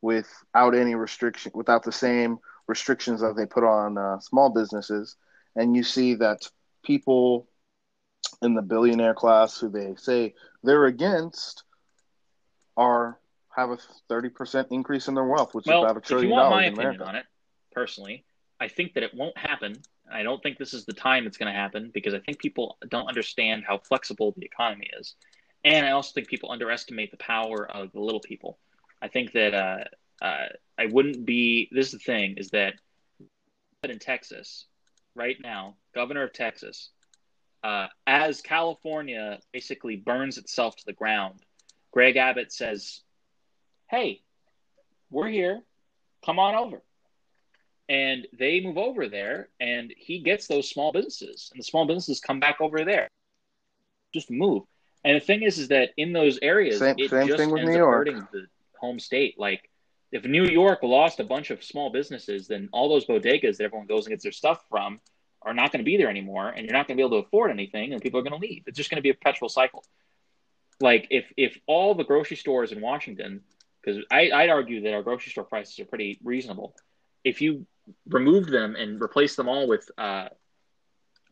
without any restriction, without the same restrictions that they put on uh, small businesses. And you see that people in the billionaire class who they say they're against are have a 30% increase in their wealth, which Well, is about a trillion dollars. if you want my opinion on it, personally, I think that it won't happen. I don't think this is the time it's going to happen because I think people don't understand how flexible the economy is, and I also think people underestimate the power of the little people. I think that uh, uh, I wouldn't be. This is the thing: is that in Texas right now, governor of Texas, uh, as California basically burns itself to the ground, Greg Abbott says, "Hey, we're here. Come on over." And they move over there, and he gets those small businesses, and the small businesses come back over there. Just move. And the thing is, is that in those areas, Same- it same just thing with ends New up York. hurting the home state. Like, if New York lost a bunch of small businesses, then all those bodegas that everyone goes and gets their stuff from are not going to be there anymore, and you're not going to be able to afford anything, and people are going to leave. It's just going to be a perpetual cycle. Like, if if all the grocery stores in Washington, because I'd argue that our grocery store prices are pretty reasonable, if you removed them and replaced them all with uh,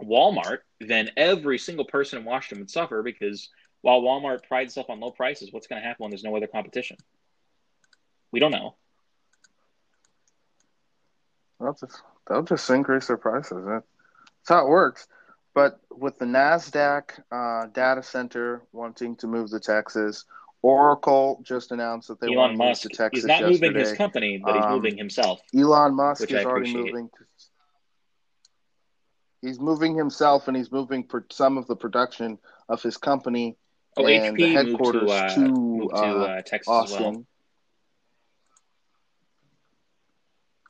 Walmart, then every single person in Washington would suffer because while Walmart prides itself on low prices, what's going to happen when there's no other competition? We don't know. They'll just, they'll just increase their prices. That's how it works. But with the NASDAQ uh, data center wanting to move to Texas, Oracle just announced that they want Elon to move Musk to Texas is not yesterday. moving his company, but he's Um, moving himself. Elon Musk is already moving. To, he's moving himself, and he's moving per, some of the production of his company Oh, and the HP moved headquarters to, uh, to, moved to uh, uh, Texas Austin. as well.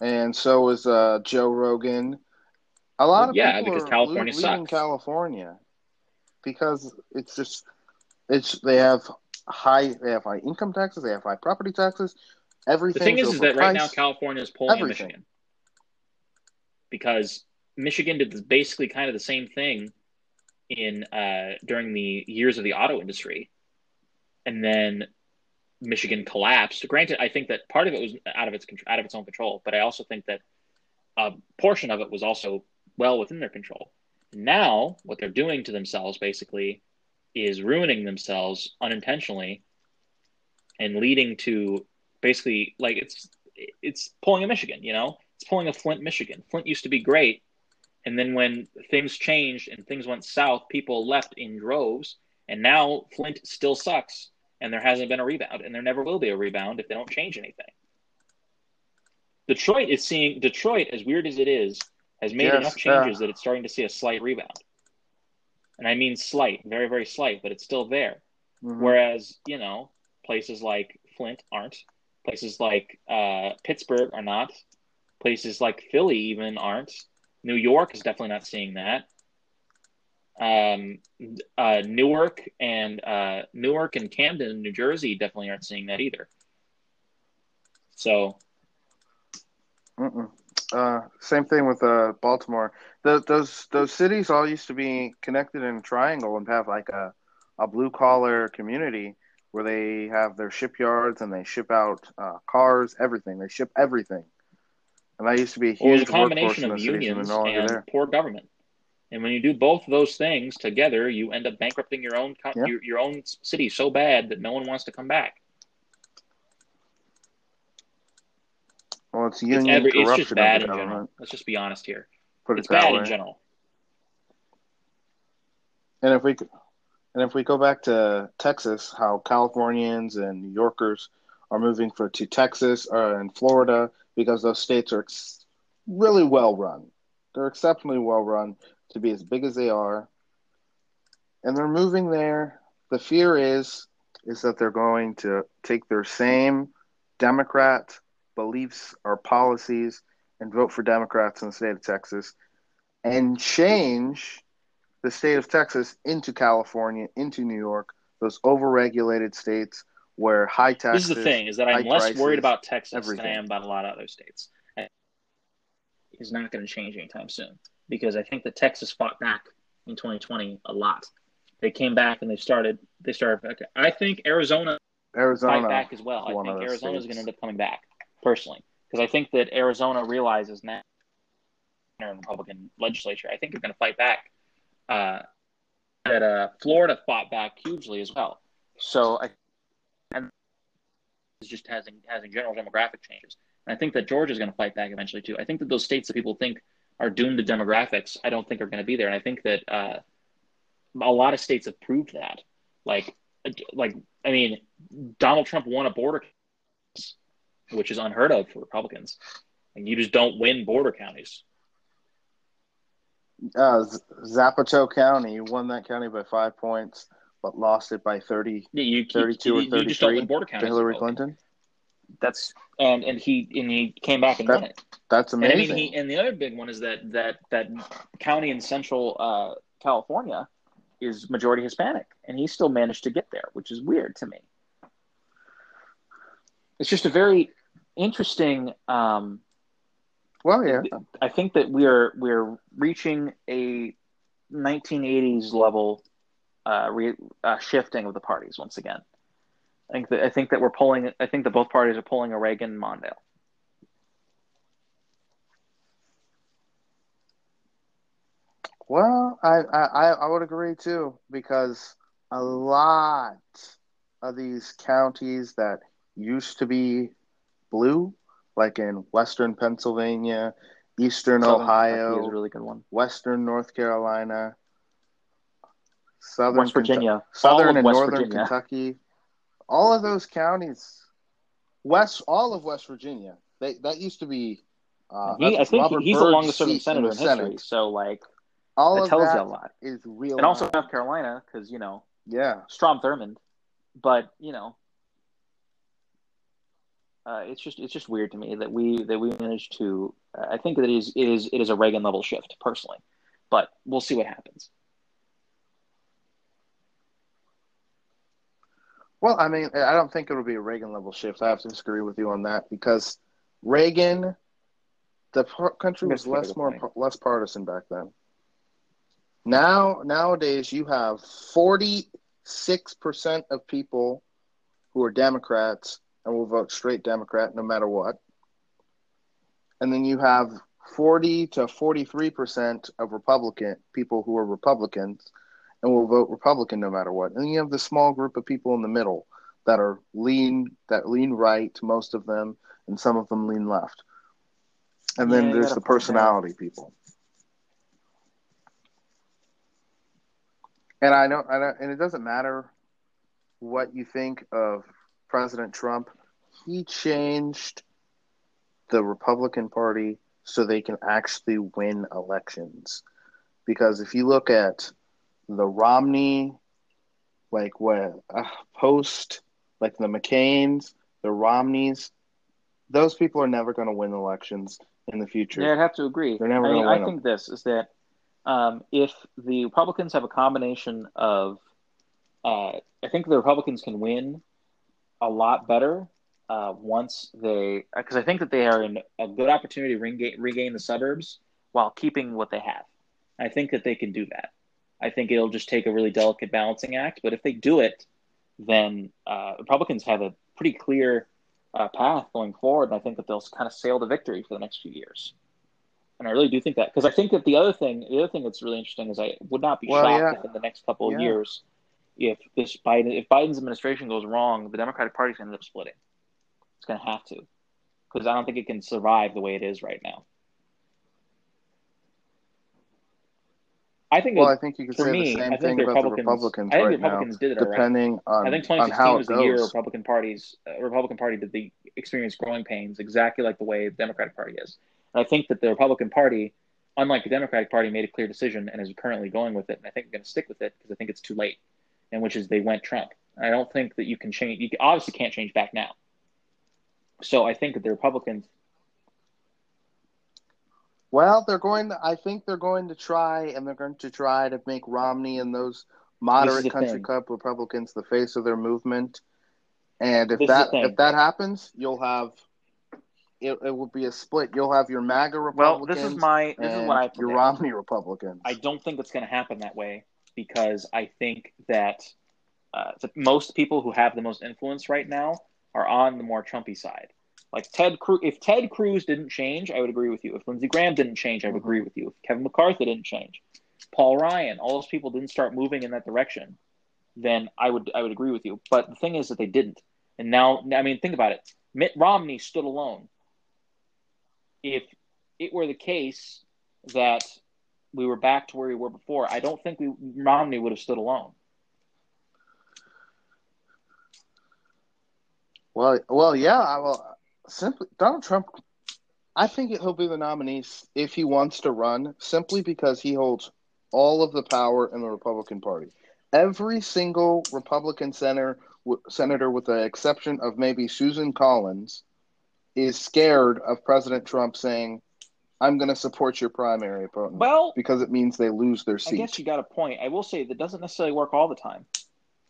And so is uh, Joe Rogan. A lot of yeah, people because are California le- leaving sucks. California because it's just it's they have high they have high income taxes, they have high property taxes. Everything. The thing is, is that right now. California is pulling Everything. Michigan because Michigan did basically kind of the same thing in uh, during the years of the auto industry, and then Michigan collapsed. Granted, I think that part of it was out of its out of its own control, but I also think that a portion of it was also well within their control. Now, what they're doing to themselves basically is ruining themselves unintentionally and leading to basically like it's it's pulling a Michigan, you know? It's pulling a Flint, Michigan. Flint used to be great, and then when things changed and things went south, people left in droves, and now Flint still sucks and there hasn't been a rebound and there never will be a rebound if they don't change anything. Detroit is seeing Detroit as weird as it is has made Yes, enough changes uh, that it's starting to see a slight rebound. And I mean slight, very very slight, but it's still there. Mhm. Whereas, you know, places like Flint aren't. Places like uh, Pittsburgh are not. Places like Philly even aren't. New York is definitely not seeing that. Um, uh, Newark and uh, Newark and Camden, New Jersey, definitely aren't seeing that either. So, uh, same thing with uh, Baltimore. The, those those cities all used to be connected in a triangle and have like a a blue collar community where they have their shipyards and they ship out uh, cars, everything. They ship everything, and that used to be a huge well, a combination of unions and, and poor government. And when you do both of those things together, you end up bankrupting your own yeah. your, your own city so bad that no one wants to come back. Well, it's union it's, every, it's just bad in government. general. Let's just be honest here. Put it's it bad way. in general. And if we and if we go back to Texas, how Californians and New Yorkers are moving for to Texas uh, or in Florida because those states are ex- really well run. They're exceptionally well run to be as big as they are, and they're moving there. The fear is is that they're going to take their same Democrat beliefs or policies and vote for Democrats in the state of Texas and change the state of Texas into California, into New York, those overregulated states where high taxes. This is the thing: is that I'm less prices, worried about Texas everything. than I am about a lot of other states. Is not going to change anytime soon because I think that Texas fought back in 2020 a lot. They came back and they started. They started. I think Arizona, Arizona fight back as well. I think Arizona is going to end up coming back personally because I think that Arizona realizes now in Republican legislature. I think they're going to fight back. Uh, that uh, Florida fought back hugely as well. So I and it's just having having general demographic changes. And I think that Georgia is going to fight back eventually too. I think that those states that people think are doomed to demographics, I don't think are going to be there. And I think that uh, a lot of states have proved that. Like, like I mean, Donald Trump won a border, which is unheard of for Republicans. And you just don't win border counties. Uh, Zapata County, won that county by five points, but lost it by 30, yeah, you, 32 you, or 33 you just don't win border counties to Hillary Clinton. That's and and he and he came back and that, won it. That's amazing. And, I mean, he, and the other big one is that that that county in Central uh, California is majority Hispanic, and he still managed to get there, which is weird to me. It's just a very interesting. Um, well, yeah, I think that we're we're reaching a 1980s level uh, re, uh, shifting of the parties once again. I think that I think that we're pulling. I think that both parties are pulling a Reagan Mondale. Well, I, I I would agree too because a lot of these counties that used to be blue, like in Western Pennsylvania, Eastern Southern Ohio, is a really good one. Western North Carolina, Southern West Virginia, Kentucky, Southern and West Northern Virginia. Kentucky all of those counties, west, all of West Virginia, they, that used to be. Uh, he, I think he's Byrd's the longest serving senator in, in history. Senate. So like, all that tells you a lot. Is real, and also North Carolina because you know, yeah, Strom Thurmond, but you know. Uh, it's just it's just weird to me that we that we managed to. Uh, I think that it is it is it is a Reagan level shift personally, but we'll see what happens. Well, I mean, I don't think it'll be a Reagan level shift. I have to disagree with you on that because Reagan, the country was less more less partisan back then. Now nowadays you have forty six percent of people who are Democrats and will vote straight Democrat no matter what, and then you have forty to forty three percent of Republican people who are Republicans and will vote Republican no matter what. And you have the small group of people in the middle that are lean that lean right, most of them, and some of them lean left. And then yeah, there's the personality people. And I know, I know, and it doesn't matter what you think of President Trump. He changed the Republican Party so they can actually win elections. Because if you look at the Romney, like what uh, post, like the McCain's, the Romneys, those people are never going to win elections in the future. Yeah, I'd have to agree. They're never I, mean, I think this is that um, if the Republicans have a combination of, uh, I think the Republicans can win a lot better uh, once they, because I think that they are in a good opportunity to regain, regain the suburbs while keeping what they have. I think that they can do that. I think it'll just take a really delicate balancing act, but if they do it, then uh, Republicans have a pretty clear uh, path going forward, and I think that they'll kind of sail to victory for the next few years. And I really do think that because I think that the other thing, the other thing that's really interesting is I would not be well, shocked yeah. if in the next couple of yeah. years, if this Biden, if Biden's administration goes wrong, the Democratic Party's going to end up splitting. It's going to have to, because I don't think it can survive the way it is right now. I think. Well, I think you could say me, the same thing the about the Republicans I think right the Republicans now, did it depending on. I think 2016 was the year Republican parties, uh, Republican Party did the experience growing pains exactly like the way the Democratic Party is. And I think that the Republican Party, unlike the Democratic Party, made a clear decision and is currently going with it. And I think they're going to stick with it because I think it's too late. And which is they went Trump. And I don't think that you can change. You obviously can't change back now. So I think that the Republicans well, they're going to. I think they're going to try, and they're going to try to make Romney and those moderate country thing. club Republicans the face of their movement. And if this that if that happens, you'll have it, it will be a split. You'll have your MAGA Republicans. Well, this is my this is what I your Romney Republicans. I don't think it's going to happen that way because I think that uh, most people who have the most influence right now are on the more Trumpy side. Like Ted Cruz, if Ted Cruz didn't change, I would agree with you. If Lindsey Graham didn't change, I would agree with you. If Kevin McCarthy didn't change, Paul Ryan, all those people didn't start moving in that direction, then I would I would agree with you. But the thing is that they didn't, and now I mean think about it. Mitt Romney stood alone. If it were the case that we were back to where we were before, I don't think we, Romney would have stood alone. Well, well, yeah. I will simply Donald Trump. I think he'll be the nominee if he wants to run, simply because he holds all of the power in the Republican Party. Every single Republican senator, senator, with the exception of maybe Susan Collins, is scared of President Trump saying, "I'm going to support your primary opponent." Well, because it means they lose their seat. I guess you got a point. I will say that doesn't necessarily work all the time,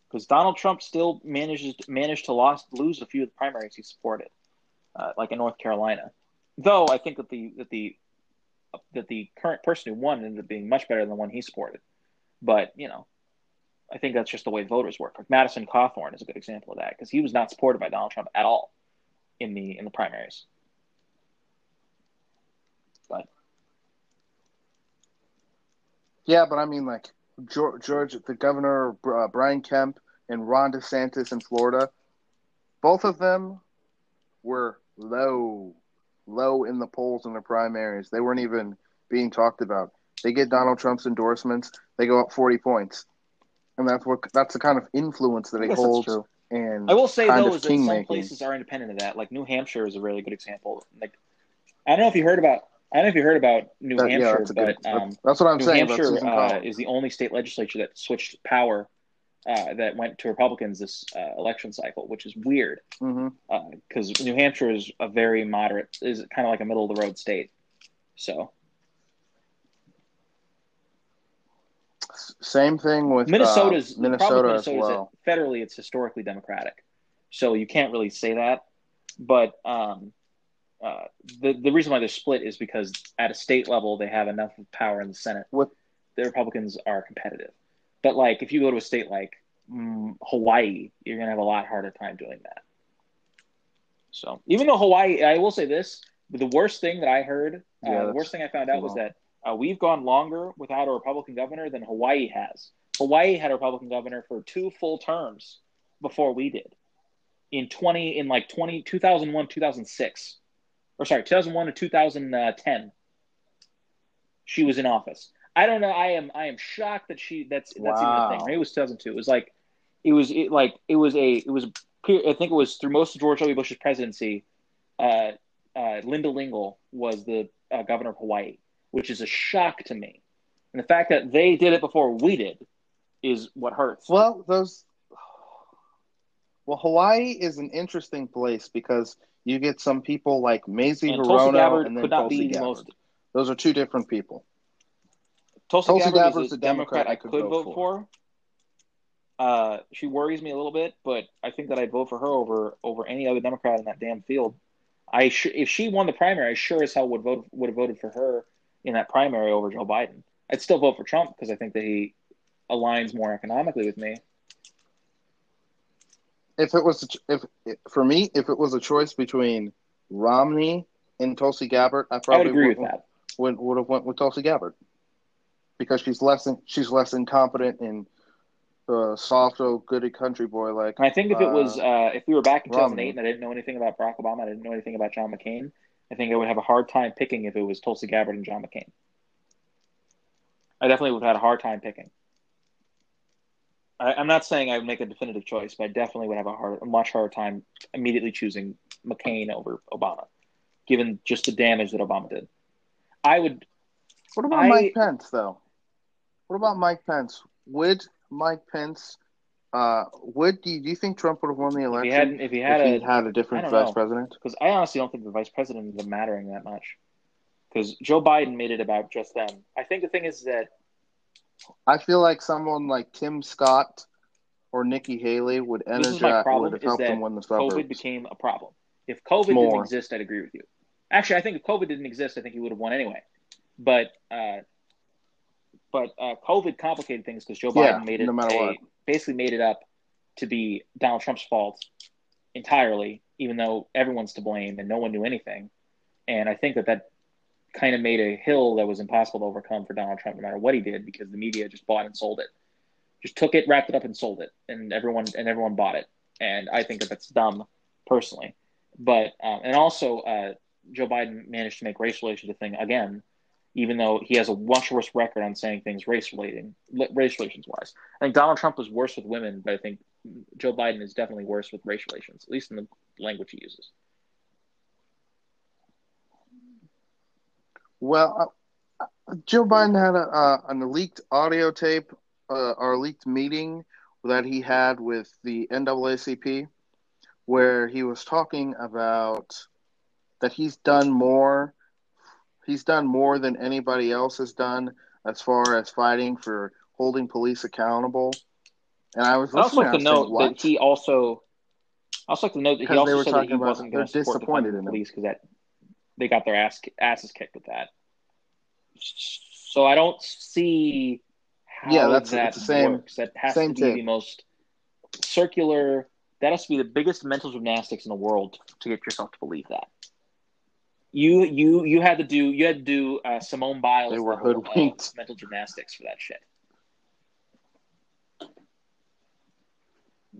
because Donald Trump still manages managed to lost, lose a few of the primaries he supported uh, like in North Carolina. Though I think that the that the that the current person who won ended up being much better than the one he supported. But you know, I think that's just the way voters work. Like Madison Cawthorn is a good example of that because he was not supported by Donald Trump at all in the in the primaries. But yeah, but I mean, like George, George the governor, uh, Brian Kemp, and Ron DeSantis in Florida, both of them were low, low in the polls in the primaries. They weren't even being talked about. They get Donald Trump's endorsements, they go up forty points, and that's what that's the kind of influence that he holds. And I will say though is that some places are independent of that. Like New Hampshire is a really good example. Like I don't know if you heard about. I don't know if you heard about New that, Hampshire, yeah, but good, um, that's what I'm New saying. Hampshire uh, is the only state legislature that switched power uh, that went to Republicans this uh, election cycle, which is weird because mm-hmm. uh, New Hampshire is a very moderate, is kind of like a middle of the road state. So, same thing with Minnesota's uh, Minnesota Minnesota's as well. Federally, it's historically Democratic, so you can't really say that. But um, uh, the the reason why they're split is because at a state level they have enough power in the Senate. With the Republicans are competitive. But like, if you go to a state like mm, Hawaii, you're gonna have a lot harder time doing that. So even though Hawaii, I will say this: the worst thing that I heard, uh, yeah, uh, the worst thing I found out was that uh, we've gone longer without a Republican governor than Hawaii has. Hawaii had a Republican governor for two full terms before we did. In 20 in like 20 2001 2006 or sorry 2001 to 2010 she was in office I don't know. I am I am shocked that she that's that's wow. even a thing. Maybe it was 2002. It was like it was it, like it was a it was I think it was through most of George W. Bush's presidency. Uh, uh, Linda Lingle was the uh, governor of Hawaii, which is a shock to me. And the fact that they did it before we did is what hurts. Well, those well, Hawaii is an interesting place because you get some people like Mazie Hirono and then Tulsi Gabbard. Most... Those are two different people. Tulsi, Tulsi Gabbard, Gabbard is a Democrat, Democrat I could, could vote, vote, for. Uh, she worries me a little bit, but I think that I'd vote for her over over any other Democrat in that damn field. I sh- if she won the primary, I sure as hell would vote would have voted for her in that primary over Joe Biden. I'd still vote for Trump because I think that he aligns more economically with me. If it was if for me, if it was a choice between Romney and Tulsi Gabbard, I probably I would agree would, with that. Would, would have went with Tulsi Gabbard because she's less in, she's less incompetent and uh, soft, oh, goody country boy like. I think if it was uh, uh, if we were back in 2008 Romney. and I didn't know anything about Barack Obama, I didn't know anything about John McCain. I think I would have a hard time picking if it was Tulsi Gabbard and John McCain. I definitely would have had a hard time picking. I, I'm not saying I would make a definitive choice, but I definitely would have a hard, a much harder time immediately choosing McCain over Obama, given just the damage that Obama did. I would. What about I- Mike Pence though? What about Mike Pence? Would Mike Pence? Uh, would do you, do you think Trump would have won the If election he had, if he had if a, had a different vice know. president? because I honestly don't think the vice president up mattering that much. Because Joe Biden made it about just them. I think the thing is that I feel like someone like Tim Scott or Nikki Haley would is energize would have is helped them win the suburbs. COVID became a problem. If COVID didn't exist, I'd agree with you. Actually, I think if COVID didn't exist, I think he would have won anyway. But uh, but uh, COVID complicated things because Joe Yeah, Biden made it no matter a- what. basically made it up to be Donald Trump's fault entirely, even though everyone's to blame and no one knew anything. And I think that that kind of made a hill that was impossible to overcome for Donald Trump, no matter what he did, because the media just bought and sold it, just took it, wrapped it up, and sold it, and everyone and everyone bought it. And I think that that's dumb, personally. But um, and also, uh, Joe Biden managed to make race relations a thing again, even though he has a much worse record on saying things race relating, race relations wise. I think Donald Trump was worse with women, but I think Joe Biden is definitely worse with race relations, at least in the language he uses. Well, uh, Joe Biden had a, uh, an leaked audio tape uh, or leaked meeting that he had with the NAACP where he was talking about that he's done more he's done more than anybody else has done as far as fighting for holding police accountable. And I was I also like to note what? that he also, I also like to note that he also said that he wasn't going to support disappointed the police because that they got their ass asses kicked with that. So I don't see how Yeah, that's- that the same- works. That has to be take. the most circular. That has to be the biggest mental gymnastics in the world to get yourself to believe that. You you you had to do you had to do uh, Simone Biles They were of uh, hoodwinked. mental gymnastics for that shit.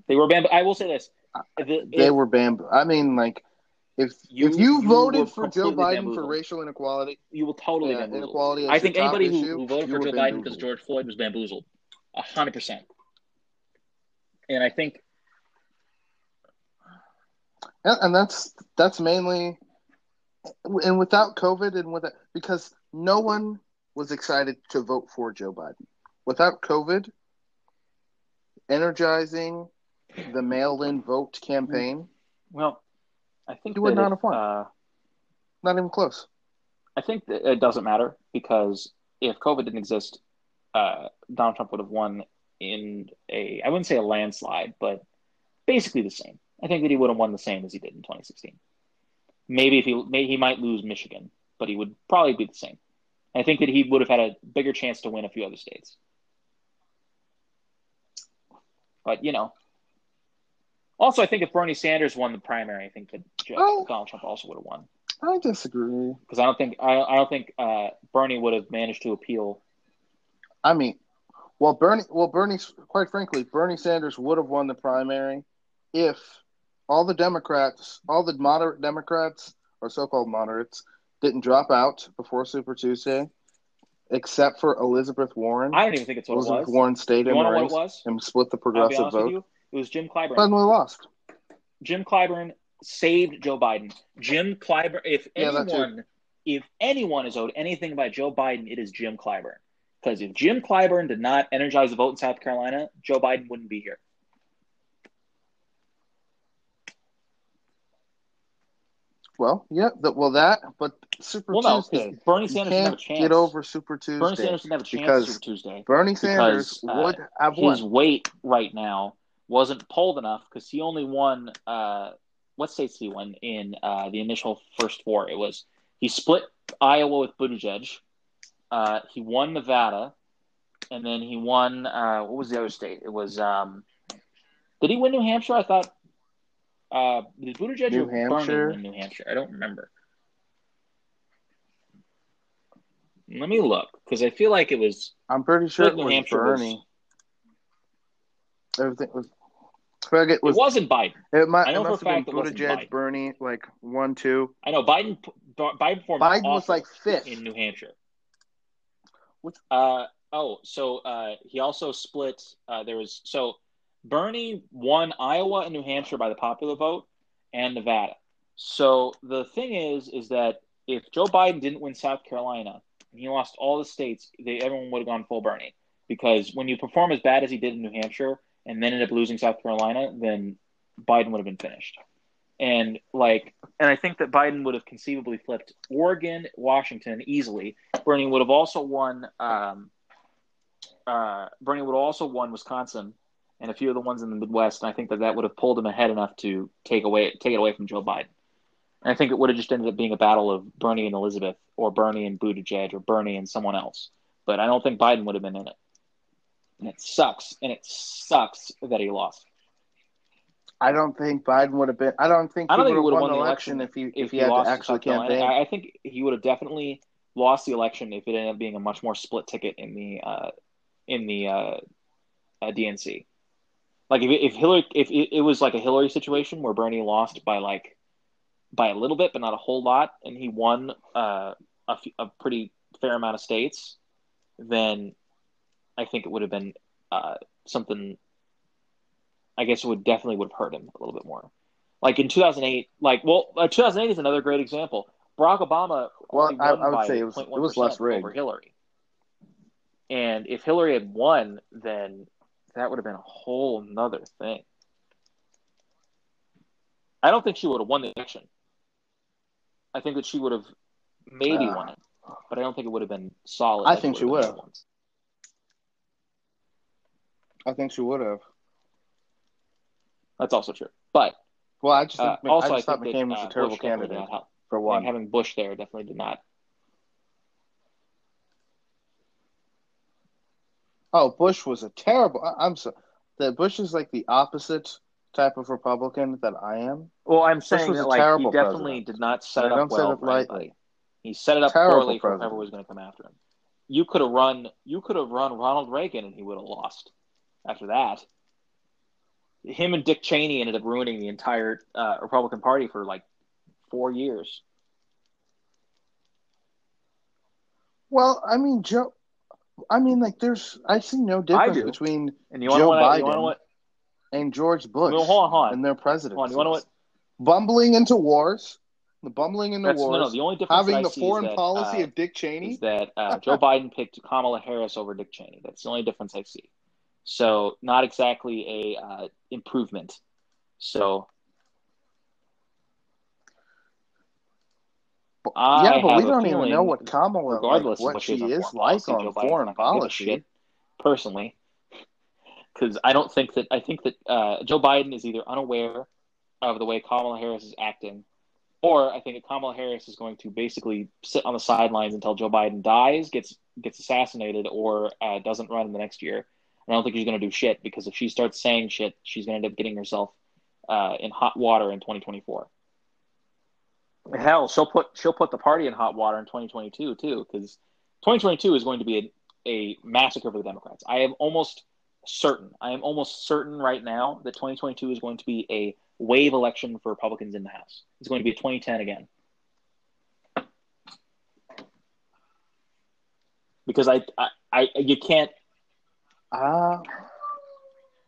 They were bamboo. I will say this: uh, The- they if- were bamboo. I mean, like, if You- if you you voted for Joe Biden for racial inequality, you will totally uh, yeah, bamboozle. inequality. I think anybody who, issue, who voted for Joe Biden because. George Floyd was bamboozled, a hundred percent. And I think And, and that's that's mainly, and without COVID and with because no one was excited to vote for Joe Biden. Without COVID, energizing the mail-in vote campaign, well, I think You would not if, have won. uh, not even close. I think that it doesn't matter because if COVID didn't exist, uh, Donald Trump would have won in a I wouldn't say a landslide, but basically the same. I think that he would have won the same as he did in 2016. Maybe if he maybe he might lose Michigan, but he would probably be the same. I think that he would have had a bigger chance to win a few other states. But you know, also I think if Bernie Sanders won the primary, I think that. Donald Trump also would have won I disagree. because I don't think I, I don't think uh, Bernie would have managed to appeal. I mean, well, Bernie, well, Bernie, quite frankly, Bernie Sanders would have won the primary if all the Democrats, all the moderate Democrats or so-called moderates, didn't drop out before Super Tuesday, except for Elizabeth Warren. I don't even think it's what Elizabeth it was. Warren stayed you in the want to know race what it was? and split the progressive vote. you. It was Jim Clyburn. Suddenly lost. Jim Clyburn saved Joe Biden. Jim Clyburn. If Yeah, anyone, if anyone is owed anything by Joe Biden, it is Jim Clyburn. Because if Jim Clyburn did not energize the vote in South Carolina, Joe Biden wouldn't be here. Well. Yeah, the, well that, but Super Well, no, Tuesday. because Bernie Sanders didn't have a can't chance. get over Super Tuesday. Bernie Sanders didn't have a chance because Super Tuesday. Bernie Sanders because, uh, would have His won. weight right now wasn't polled enough because he only won. Uh, what states did he won in uh, the initial first four? It was he split Iowa with Buttigieg. Uh, he won Nevada, and then he won. Uh, what was the other state? It was. Um, did he win New Hampshire? I thought. Uh, did Buttigieg New or Bernie Hampshire? win New Hampshire? I don't remember. Let me look because I feel like it was. I'm pretty sure it New was Hampshire was- Bernie. Everything was. Feel like it It was. wasn't Biden. It, might, I know it must a have fact been it Buttigieg. Bernie, like one, two. I know Biden. Biden performed. Biden was like fifth. in New Hampshire. Which- Uh oh, so uh, he also split. Uh, there was so Bernie won Iowa and New Hampshire by the popular vote, and Nevada. So the thing is, is that if Joe Biden didn't win South Carolina and he lost all the states, they, everyone would have gone full Bernie. Because when you perform as bad as he did in New Hampshire and then end up losing South Carolina, then Biden would have been finished. And like, and I think that Biden would have conceivably flipped Oregon, Washington easily. Bernie would have also won. Um, uh, Bernie would have also won Wisconsin and a few of the ones in the Midwest. And I think that that would have pulled him ahead enough to take away take it away from Joe Biden. And I think it would have just ended up being a battle of Bernie and Elizabeth, or Bernie and Buttigieg, or Bernie and someone else. But I don't think Biden would have been in it. And it sucks. And it sucks that he lost. I don't think Biden would have been. I don't think I don't he would have have won the election election if he if if he he had lost to actually campaign. I, I think he would have definitely lost the election if it ended up being a much more split ticket in the uh, in the uh, uh, DNC. Like if if Hillary if it, it was like a Hillary situation where Bernie lost by like by a little bit but not a whole lot, and he won uh, a, a pretty fair amount of states, then I think it would have been uh, something. I guess it would definitely would have hurt him a little bit more. Like in 2008, like well, uh, 2008 is another great example. Barack Obama Well, I- I would say it was- it was less rigged. over Hillary. And if Hillary had won, then that would have been a whole nother thing. I don't think she would have won the election. I think that she would have maybe Uh, won it, but I don't think it would have been solid. I like think she would have. I think she would have. That's also true. But Well, I just uh, also, I I, just thought McCain that, was uh, a terrible Bush candidate for I think one. having Bush there definitely did not. Oh, Bush was a terrible. I, I'm so that Bush is like the opposite type of Republican that I am. Well, I'm saying that like he definitely president. did not set it up well that for lightly. He set it up Terrible poorly for whoever was going to come after him. You could have run. You could have run Ronald Reagan, and he would have lost. After that, him and Dick Cheney ended up ruining the entire uh, Republican Party for like four years. Well, I mean, Joe. I mean, like, there's I see no difference between And you Joe what? You Biden what? and George Bush Well, hold on, hold on. and their on. You want what? bumbling into wars, the bumbling into That's, wars, no, no. The only difference having I the foreign that, policy uh, of Dick Cheney. is that uh, Joe Biden picked Kamala Harris over Dick Cheney. That's the only difference I see. So not exactly a uh, improvement. So I yeah, but we don't even know what Kamala, regardless like, what she is is like policy, on foreign not gonna give a policy. shit, personally, because I don't think that I think that uh, Joe Biden is either unaware of the way Kamala Harris is acting, or I think that Kamala Harris is going to basically sit on the sidelines until Joe Biden dies, gets gets assassinated, or uh, doesn't run in the next year. And I don't think she's going to do shit because if she starts saying shit, she's going to end up getting herself uh, in hot water in 2024. Hell, she'll put she'll put the party in hot water in 2022 too, because 2022 is going to be a, a massacre for the Democrats. I am almost certain. I am almost certain right now that 2022 is going to be a wave election for Republicans in the House. It's going to be a 2010 again. Because I, I, I you can't. Uh,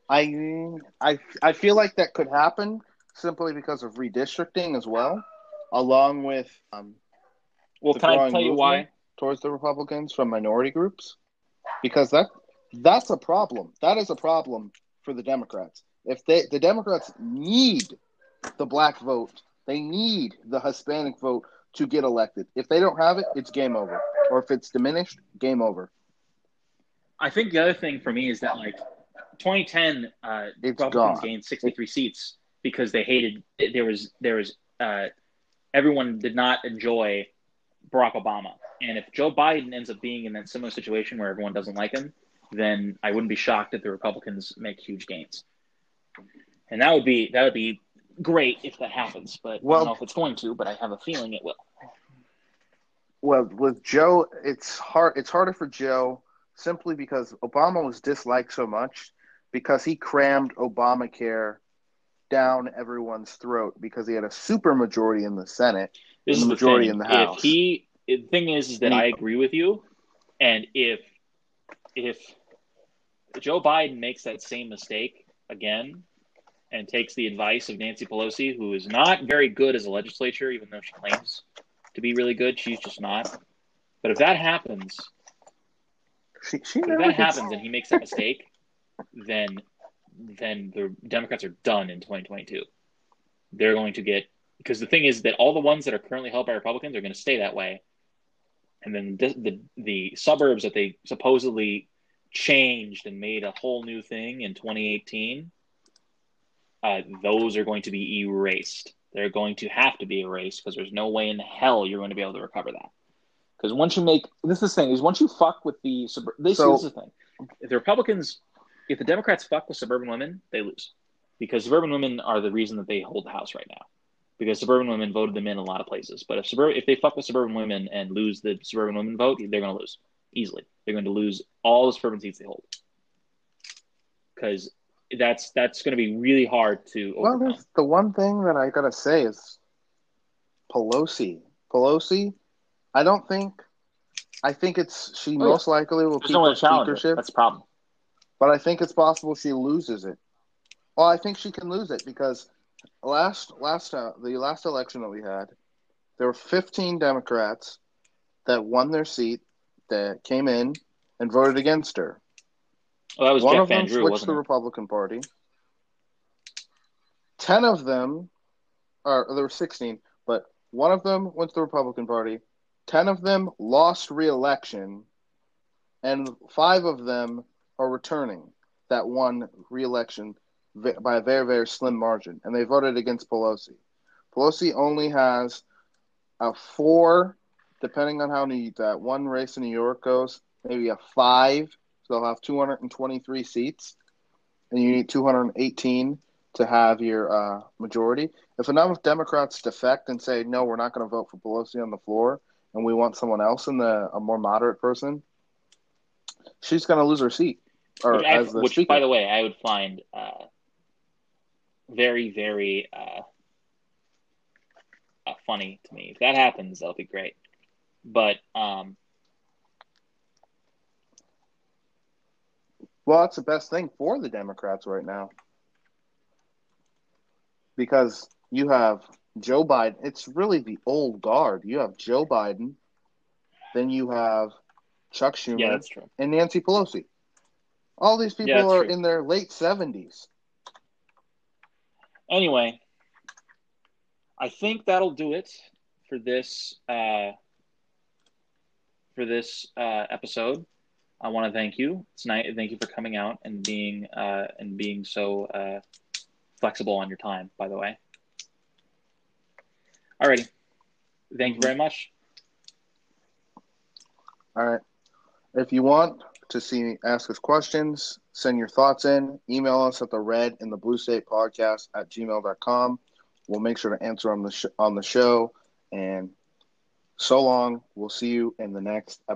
I, I, I feel like that could happen simply because of redistricting as well, along with um, Well, can I tell you why? towards the Republicans from minority groups, because that that's a problem. That is a problem for the Democrats. If they the Democrats need the black vote They need the Hispanic vote to get elected. If they don't have it, it's game over. Or if it's diminished, game over. I think the other thing for me is that like 2010, uh, It's Republicans gone. gained 63 seats because they hated there was there was uh, everyone did not enjoy Barack Obama, and if Joe Biden ends up being in that similar situation where everyone doesn't like him, then I wouldn't be shocked if the Republicans make huge gains, and that would be that would be great if that happens. But I Well- don't know if it's going to, but I have a feeling it will. Well, with Joe, it's hard. It's harder for Joe simply because Obama was disliked so much because he crammed Obamacare down everyone's throat because he had a super majority in the Senate. This the is majority the in the House. If he, the thing is, is that I agree with you, and if if Joe Biden makes that same mistake again and takes the advice of Nancy Pelosi, who is not very good as a legislature, even though she claims to be really good, she's just not. But if that happens, She, she if that happens and he makes that mistake, then then the Democrats are done in 2022. They're going to get because the thing is that all the ones that are currently held by Republicans are going to stay that way, and then the the, the suburbs that they supposedly changed and made a whole new thing in 2018, uh, those are going to be erased. They're going to have to be erased because there's no way in hell you're going to be able to recover that. Because once you make this is the thing is once you fuck with the suburb, this, So- this is the thing. If the Republicans, if the Democrats fuck with suburban women, they lose because suburban women are the reason that they hold the House right now. Because suburban women voted them in a lot of places, but if suburban if they fuck with suburban women and lose the suburban women vote, they're going to lose easily. They're going to lose all the suburban seats they hold because that's that's going to be really hard to Well, overcome. there's the one thing that I gotta say is Pelosi. Pelosi, I don't think. I think it's she Oh, most likely will keep no her to challenge it. speakership, That's the problem. But I think it's possible she loses it. Well, I think she can lose it because last last uh, the last election that we had, there were 15 Democrats that won their seat that came in and voted against her. Well, that was One Jeff of them Van Drew, switched the it? Republican Party. Ten of them, or there were sixteen, but one of them went to the Republican Party. Ten of them lost re-election, and five of them are returning that won re-election by a very very slim margin, and they voted against Pelosi. Pelosi only has a four, depending on how neat that one race in New York goes, maybe a five so they'll have 223 seats, and you need 218 to have your uh, majority. If enough Democrats defect and say no, we're not going to vote for Pelosi on the floor, and we want someone else in the a more moderate person, she's going to lose her seat. Or which, I- which, by the way, I would find uh, very, very uh, uh, funny to me. If that happens, that'll be great. But um, Well, that's the best thing for the Democrats right now. Because you have Joe Biden. It's really the old guard. You have Joe Biden, then you have Chuck Schumer yeah, and Nancy Pelosi. All these people Yeah, are true. in their late 70s. Anyway, I think that'll do it for this uh, for this uh, episode. I want to thank you. tonight. Thank you for coming out and being uh, and being so uh, flexible on your time. By the way. Alrighty. Thank you very much. All right. If you want to see ask us questions, send your thoughts in. Email us at the red and the blue state podcast at gmail.com. We'll make sure to answer on the sh- on the show. And so long. We'll see you in the next episode.